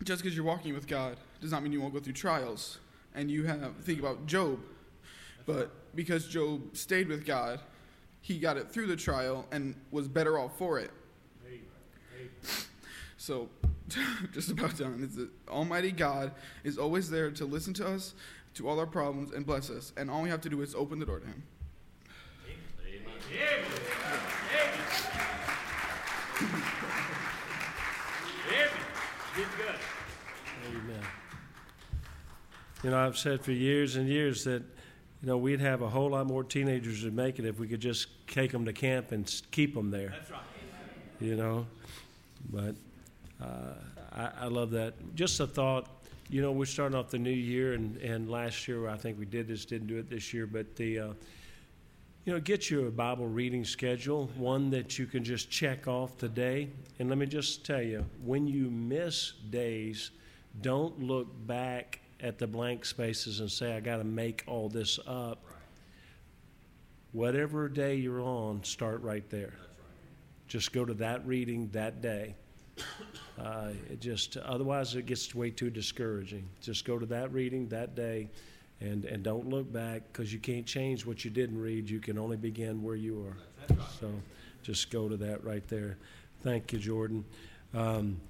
just because you're walking with God does not mean you won't go through trials. And you have think about Job. But because Job stayed with God, he got it through the trial and was better off for it. So, just about done. Almighty God is always there to listen to us, to all our problems, and bless us. And all we have to do is open the door to Him. Amen. Amen. Get. Amen. You know, I've said for years and years that, you know, we'd have a whole lot more teenagers that make it if we could just take them to camp and keep them there. That's right. You know, but uh, I, I love that. Just a thought. You know, we're starting off the new year, and, and last year I think we did this, didn't do it this year, but the, uh, you know, get you a Bible reading schedule, one that you can just check off today. And let me just tell you, when you miss days, don't look back at the blank spaces and say, I got to make all this up. Whatever day you're on, start right there. Just go to that reading that day. Uh, it just otherwise it gets way too discouraging. Just go to that reading that day, and and don't look back because you can't change what you didn't read. You can only begin where you are. So, just go to that right there. Thank you, Jordan. Um,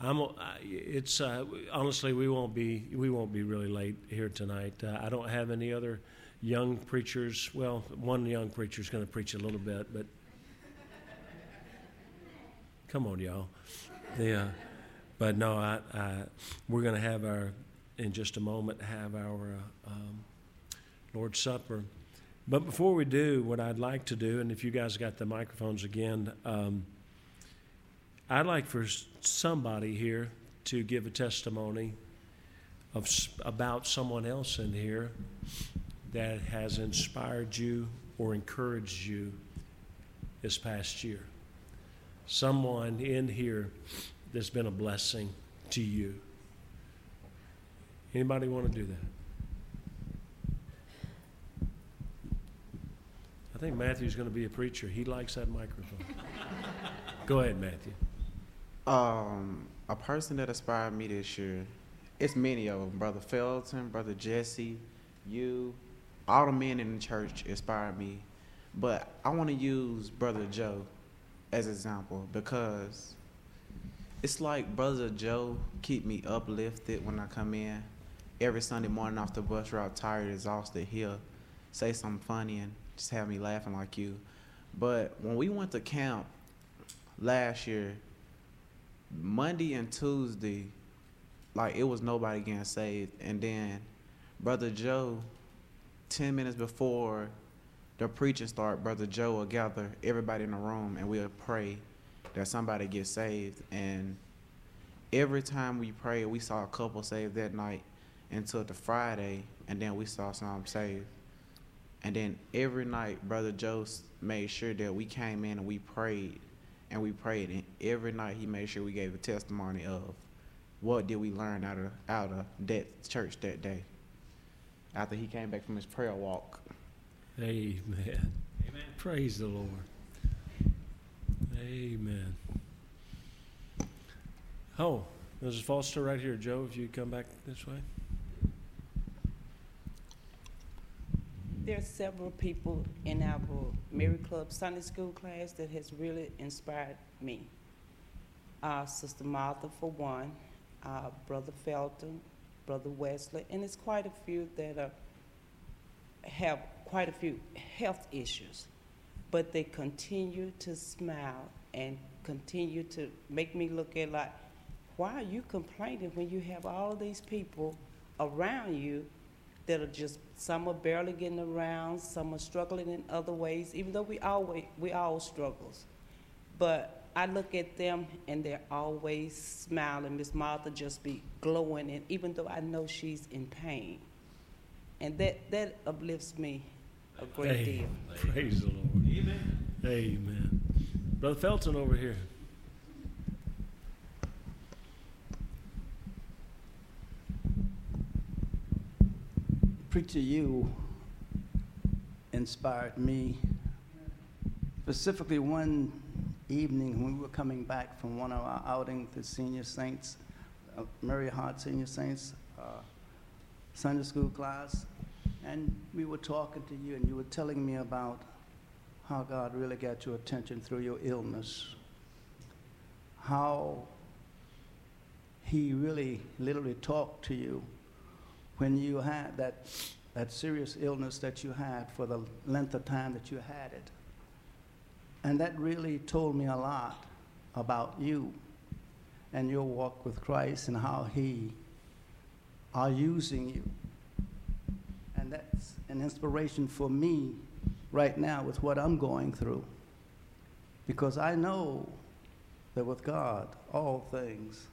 I'm, it's, uh, honestly, we won't be, we won't be really late here tonight. Uh, I don't have any other young preachers. Well, one young preacher is going to preach a little bit, but come on, y'all. Yeah, but no, I, I, we're going to have our, in just a moment, have our uh, um, Lord's Supper. But before we do, what I'd like to do, and if you guys got the microphones again, um, I'd like for somebody here to give a testimony of about someone else in here that has inspired you or encouraged you this past year. Someone in here that's been a blessing to you. Anybody want to do that? I think Matthew's going to be a preacher. He likes that microphone. Go ahead, Matthew. Um, a person that inspired me this year, it's many of them. Brother Felton, Brother Jesse, you, all the men in the church inspired me. But I want to use Brother Joe as example because it's like Brother Joe keep me uplifted when I come in. Every Sunday morning off the bus route, tired, exhausted, he'll say something funny and just have me laughing like you. But when we went to camp last year, Monday and Tuesday, like it was nobody getting saved. And then Brother Joe, 10 minutes before the preaching start, Brother Joe will gather everybody in the room and we'll pray that somebody gets saved. And every time we prayed, we saw a couple saved that night until the Friday, and then we saw some saved. And then every night, Brother Joe made sure that we came in and we prayed and we prayed. And every night, he made sure we gave a testimony of what did we learn out of out of that church that day. After he came back from his prayer walk. Amen. Amen. Praise the Lord. Amen. Oh, Mrs. Foster right here. Joe, if you come back this way. There are several people in our Mary Club Sunday School class that has really inspired me. Uh, Sister Martha, for one, uh, Brother Felton, Brother Wesley, and it's quite a few that are, have quite a few health issues, but they continue to smile and continue to make me look at like, why are you complaining when you have all these people around you that are just some are barely getting around, some are struggling in other ways, even though we always we all struggles. But I look at them and they're always smiling. Miss Martha just be glowing, and even though I know she's in pain, and that that uplifts me a great deal. Praise the Lord. Amen. Amen. Brother Felton over here. Preacher, you inspired me. Specifically, one evening when we were coming back from one of our outings, to senior saints, uh, Mary Hart Senior Saints uh, Sunday school class, and we were talking to you, and you were telling me about how God really got your attention through your illness, how He really literally talked to you when you had that, that serious illness that you had for the length of time that you had it. And that really told me a lot about you and your walk with Christ and how He are using you. And that's an inspiration for me right now with what I'm going through. Because I know that with God, all things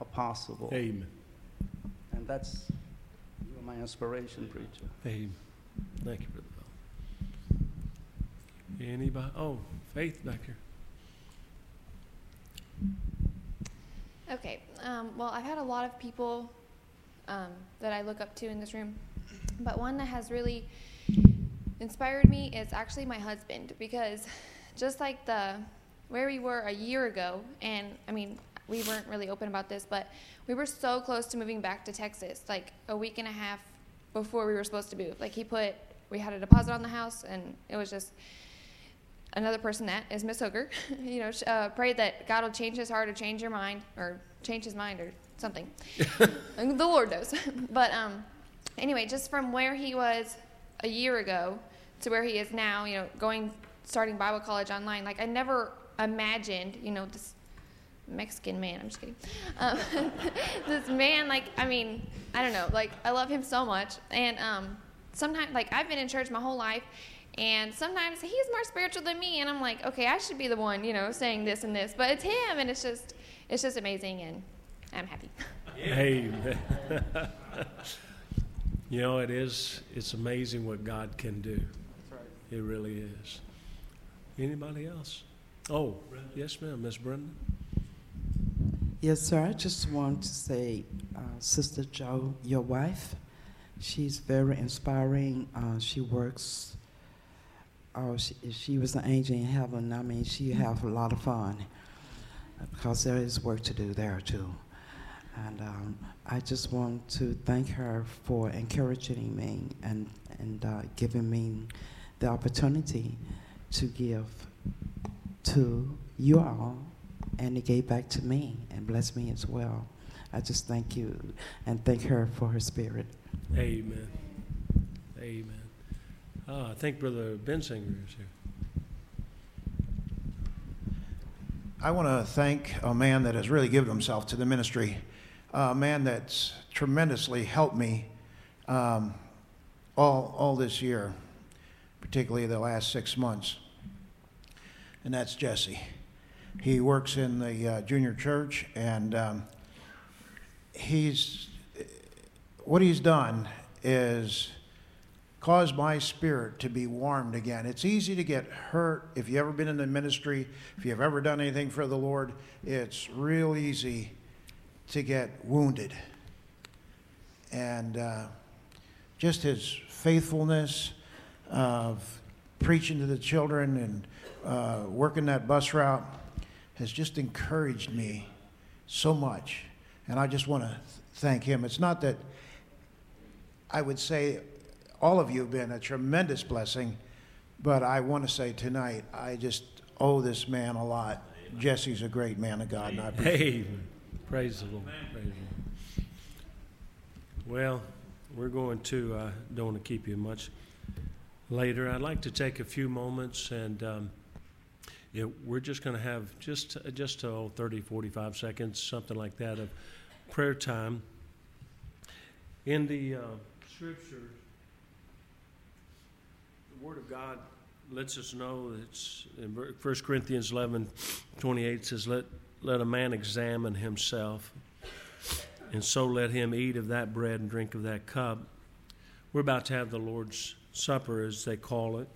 are possible. Amen. And that's you're my inspiration, preacher. Amen. Thank you, Brother Felton. Anybody? Oh, Faith back here. Okay. Um, well, I've had a lot of people um, that I look up to in this room, but one that has really inspired me is actually my husband because just like the where we were a year ago, and I mean we weren't really open about this, but we were so close to moving back to Texas, like a week and a half before we were supposed to move. Like he put, we had a deposit on the house, and it was just another person that is Miss Hooker. you know, uh, pray that God will change his heart or change your mind or change his mind or something. The Lord knows. but um, anyway, just from where he was a year ago to where he is now, you know, going starting Bible college online. Like I never imagined, you know, this Mexican man. I'm just kidding. Um, this man, like, I mean, I don't know. Like, I love him so much. And um, sometimes, like, I've been in church my whole life, and sometimes he's more spiritual than me, and I'm like, okay, I should be the one, you know, saying this and this, but it's him, and it's just, it's just amazing, and I'm happy. Amen. you know, it is, it's amazing what God can do. It really is. Anybody else? Oh, yes, ma'am, Miss Brenda. Yes, sir. I just want to say, uh, Sister Joe, your wife, she's very inspiring. Uh, she works. Oh, she, she was an angel in heaven. I mean, she have a lot of fun because there is work to do there too. And um, I just want to thank her for encouraging me and and uh, giving me the opportunity to give to you all and it gave back to me and blessed me as well. I just thank you and thank her for her spirit. Amen. Amen. Ah, I think Brother Bensinger is here. I want to thank a man that has really given himself to the ministry, a man that's tremendously helped me um, all, all this year, particularly the last six months, and that's Jesse. He works in the uh, junior church, and um, he's what he's done is caused my spirit to be warmed again. It's easy to get hurt if you've ever been in the ministry, if you've ever done anything for the Lord. It's real easy to get wounded, and uh, just his faithfulness of preaching to the children and uh, working that bus route has just encouraged me so much. And I just want to thank him. It's not that I would say all of you have been a tremendous blessing, but I want to say tonight, I just owe this man a lot. Jesse's a great man of God, and I appreciate Hey, praise the Lord. Praise the Lord. Well, we're going to, uh, don't want to keep you much later. I'd like to take a few moments and um, you know, we're just going to have just, just oh, 30, 45 seconds, something like that, of prayer time. In the uh, scriptures, the Word of God lets us know that it's in 1 Corinthians 11 28 says, Let, let a man examine himself, and so let him eat of that bread and drink of that cup. We're about to have the Lord's Supper, as they call it.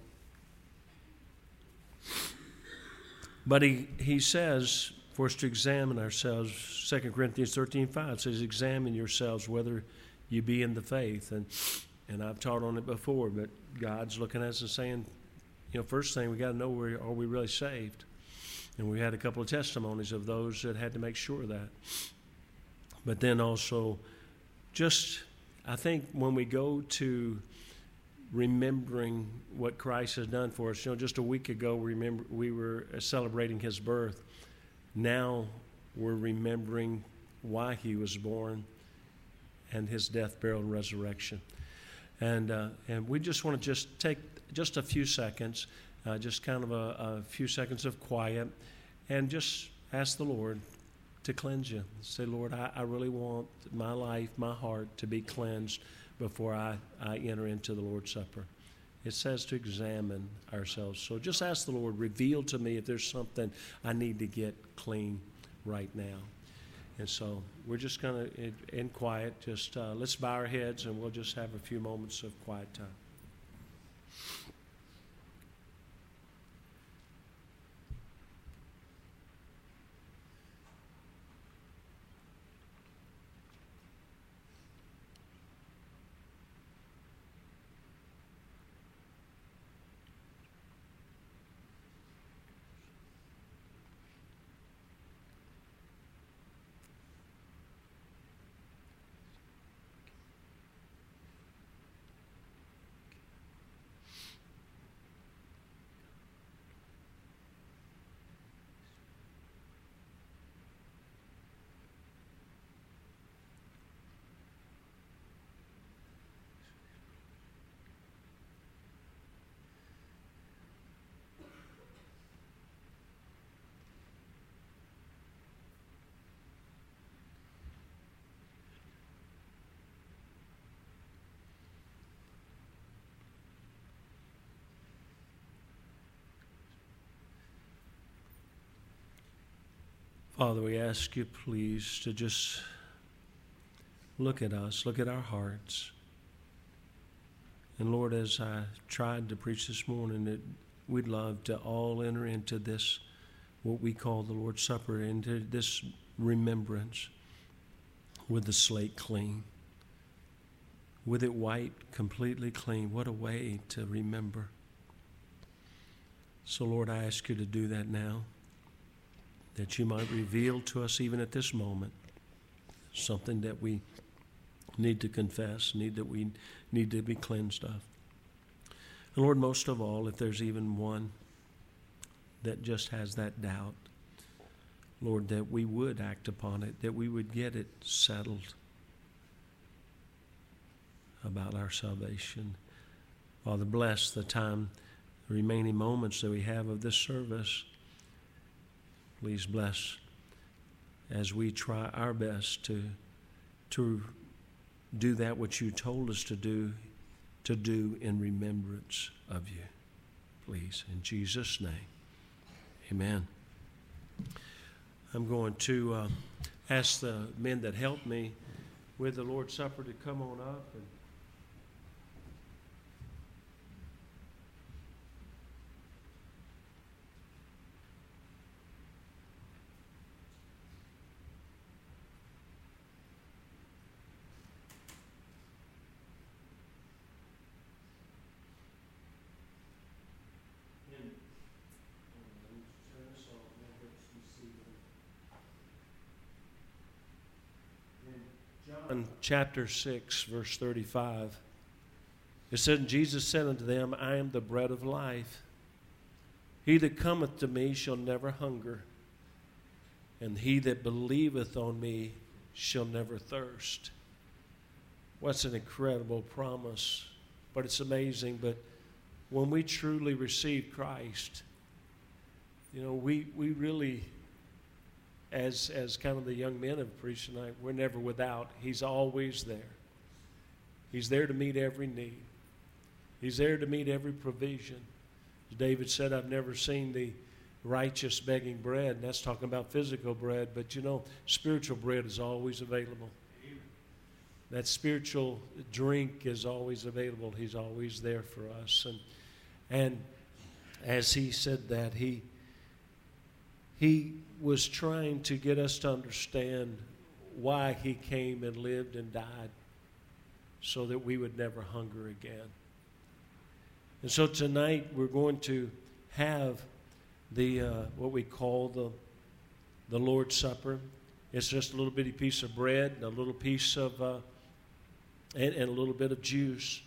But he, he says for us to examine ourselves. 2 Corinthians 13 5 says, Examine yourselves whether you be in the faith. And, and I've taught on it before, but God's looking at us and saying, you know, first thing we got to know where, are we really saved? And we had a couple of testimonies of those that had to make sure of that. But then also, just I think when we go to remembering what Christ has done for us. You know, just a week ago, remember we were celebrating His birth. Now we're remembering why He was born and His death, burial, and resurrection. And uh, and we just want to just take just a few seconds, uh, just kind of a, a few seconds of quiet, and just ask the Lord to cleanse you. Say, Lord, I, I really want my life, my heart to be cleansed before I, I enter into the Lord's Supper. It says to examine ourselves. So just ask the Lord, reveal to me if there's something I need to get clean right now. And so we're just going to, in, quiet, just uh, let's bow our heads and we'll just have a few moments of quiet time. Father, we ask you, please, to just look at us, look at our hearts. And Lord, as I tried to preach this morning, that we'd love to all enter into this, what we call the Lord's Supper, into this remembrance with the slate clean, with it wiped completely clean. What a way to remember. So, Lord, I ask you to do that now, that you might reveal to us, even at this moment, something that we need to confess, need that we need to be cleansed of. And Lord, most of all, if there's even one that just has that doubt, Lord, that we would act upon it, that we would get it settled about our salvation. Father, bless the time, the remaining moments that we have of this service. Please bless as we try our best to, to do that which you told us to do, to do in remembrance of you. Please, in Jesus' name, amen. I'm going to uh, ask the men that helped me with the Lord's Supper to come on up and. John chapter 6, verse 35, it said, Jesus said unto them, I am the bread of life. He that cometh to me shall never hunger, and he that believeth on me shall never thirst. What's an incredible promise, but it's amazing. But when we truly receive Christ, you know, we, we really as as kind of the young men have preached tonight, we're never without. He's always there. He's there to meet every need. He's there to meet every provision. As David said, I've never seen the righteous begging bread, and that's talking about physical bread, but you know, spiritual bread is always available. That spiritual drink is always available. He's always there for us. And and as he said that, he he was trying to get us to understand why he came and lived and died so that we would never hunger again. And so tonight we're going to have the uh, what we call the the Lord's Supper. It's just a little bitty piece of bread and a little piece of uh, and, and a little bit of juice.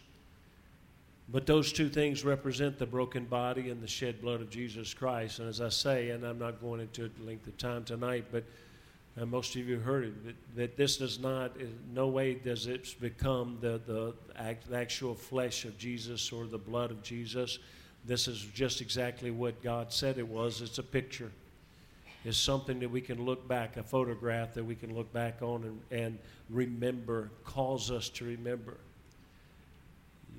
But those two things represent the broken body and the shed blood of Jesus Christ. And as I say, and I'm not going into length of time tonight, but uh, most of you heard it, that, that, this does not, in no way does it become the, the, act, the actual flesh of Jesus or the blood of Jesus. This is just exactly what God said it was. It's a picture. It's something that we can look back, a photograph that we can look back on and, and remember, calls us to remember.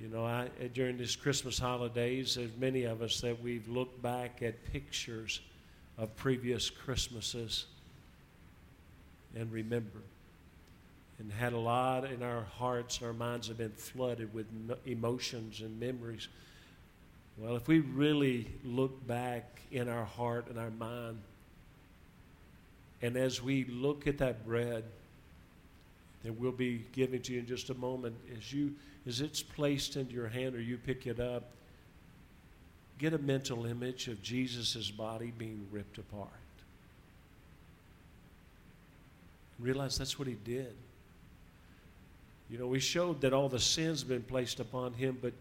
You know, I, during these Christmas holidays, there's many of us that we've looked back at pictures of previous Christmases and remember. And had a lot in our hearts, our minds have been flooded with emotions and memories. Well, if we really look back in our heart and our mind, and as we look at that bread that we'll be giving to you in just a moment, as you as it's placed into your hand or you pick it up, get a mental image of Jesus' body being ripped apart. Realize that's what he did. You know, we showed that all the sins have been placed upon him, but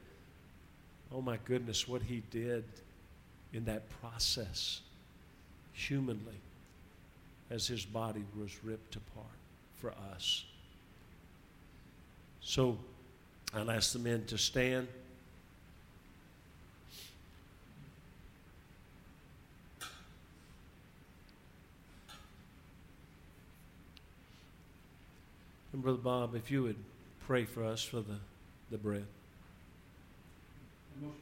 oh my goodness, what he did in that process, humanly, as his body was ripped apart for us. So, I'll ask the men to stand. And Brother Bob, if you would pray for us for the, the bread. Most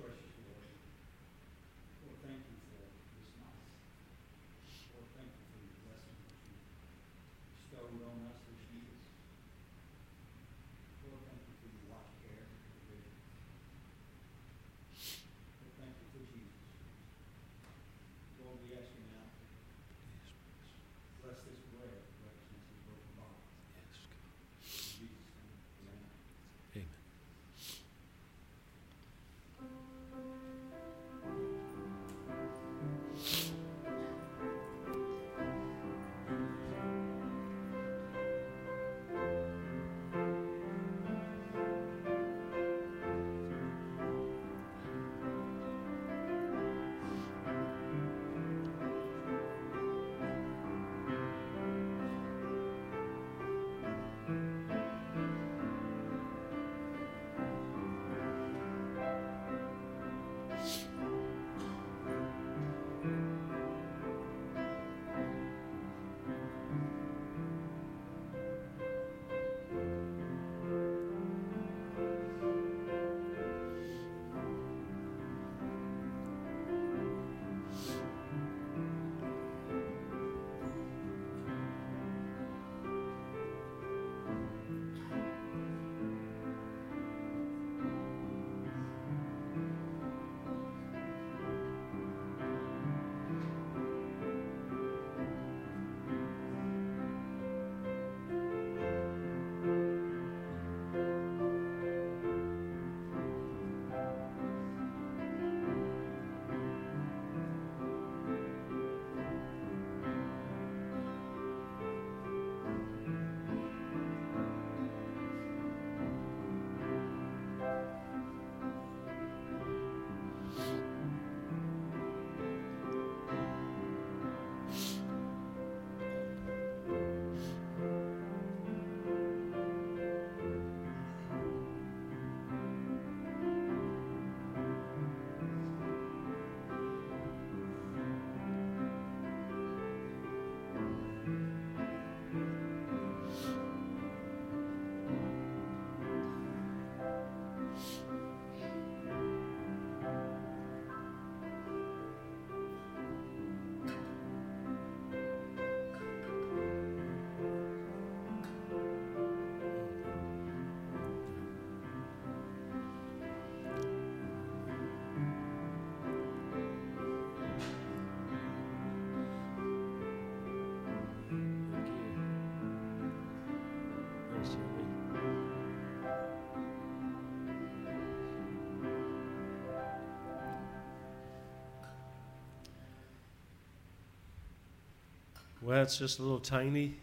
Well, it's just a little tiny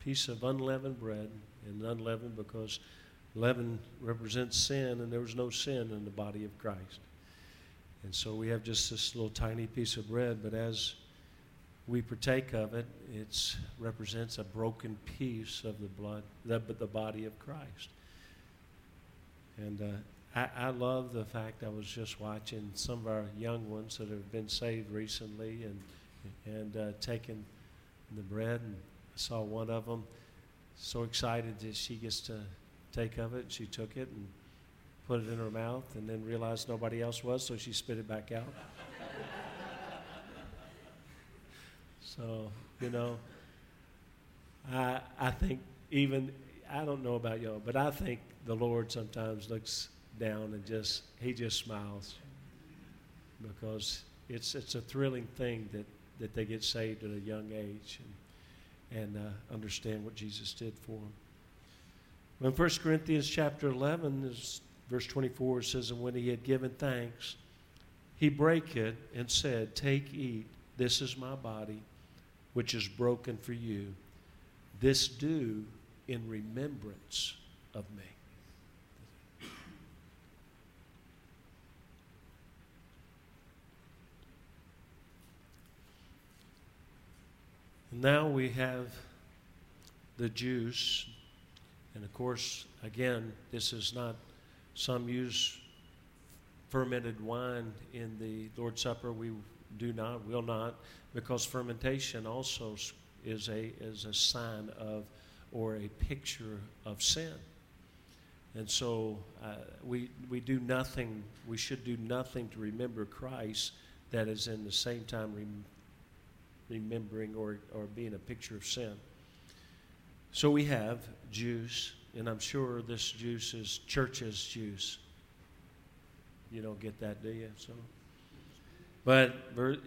piece of unleavened bread, and unleavened because leaven represents sin, and there was no sin in the body of Christ. And so we have just this little tiny piece of bread, but as we partake of it, it represents a broken piece of the blood, the, the body of Christ. And uh, I, I love the fact I was just watching some of our young ones that have been saved recently and and uh, taking the bread, and I saw one of them so excited that she gets to take of it, and she took it and put it in her mouth, and then realized nobody else was, so she spit it back out. so you know, I I think even I don't know about y'all, but I think the Lord sometimes looks down and just he just smiles because it's it's a thrilling thing that that they get saved at a young age and, and uh, understand what Jesus did for them. When 1 Corinthians chapter 11, is, verse 24 says, And when he had given thanks, he brake it and said, Take, eat, this is my body, which is broken for you. This do in remembrance of me. Now we have the juice. And of course, again, this is not, some use fermented wine in the Lord's Supper. We do not, will not, because fermentation also is a, is a sign of or a picture of sin. And so uh, we, we do nothing, we should do nothing to remember Christ that is in the same time remembering or, or being a picture of sin. So we have juice, and I'm sure this juice is church's juice. You don't get that, do you? So, but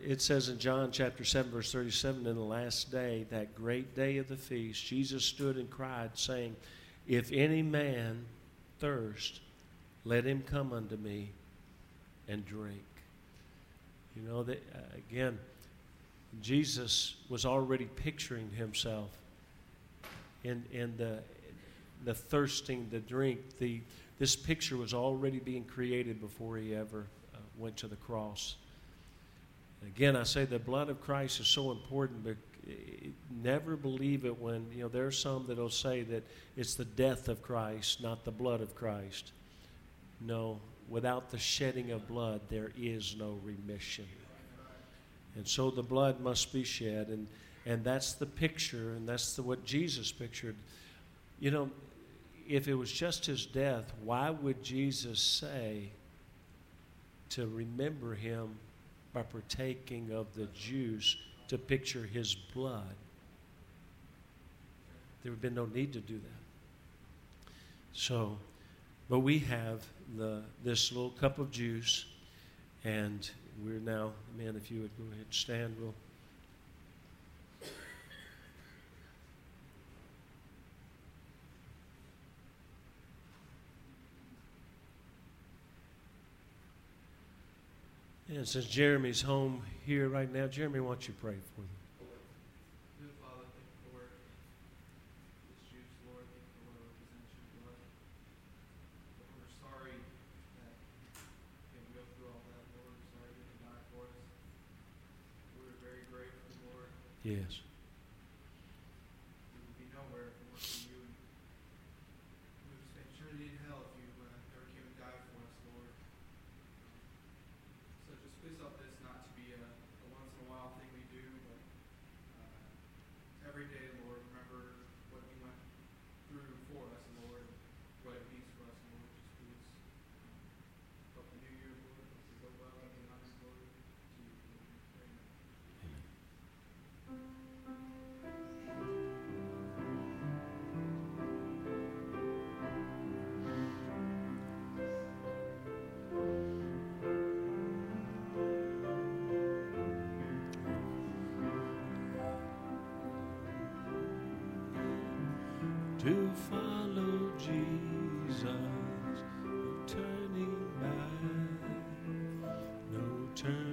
it says in John chapter 7, verse 37, in the last day, that great day of the feast, Jesus stood and cried, saying, If any man thirst, let him come unto me and drink. You know, that, uh, again, Jesus was already picturing himself in, in the, the thirsting, the drink. The, this picture was already being created before he ever uh, went to the cross. Again, I say the blood of Christ is so important, but never believe it when, you know, there are some that will say that it's the death of Christ, not the blood of Christ. No, without the shedding of blood, there is no remission. And so the blood must be shed. And, and that's the picture, and that's the, what Jesus pictured. You know, if it was just his death, why would Jesus say to remember him by partaking of the juice to picture his blood? There would have been no need to do that. So, but we have the, this little cup of juice, and we're now, man, if you would go ahead and stand, we'll. And since Jeremy's home here right now, Jeremy, why don't you pray for them? to follow Jesus, no turning back, no turning.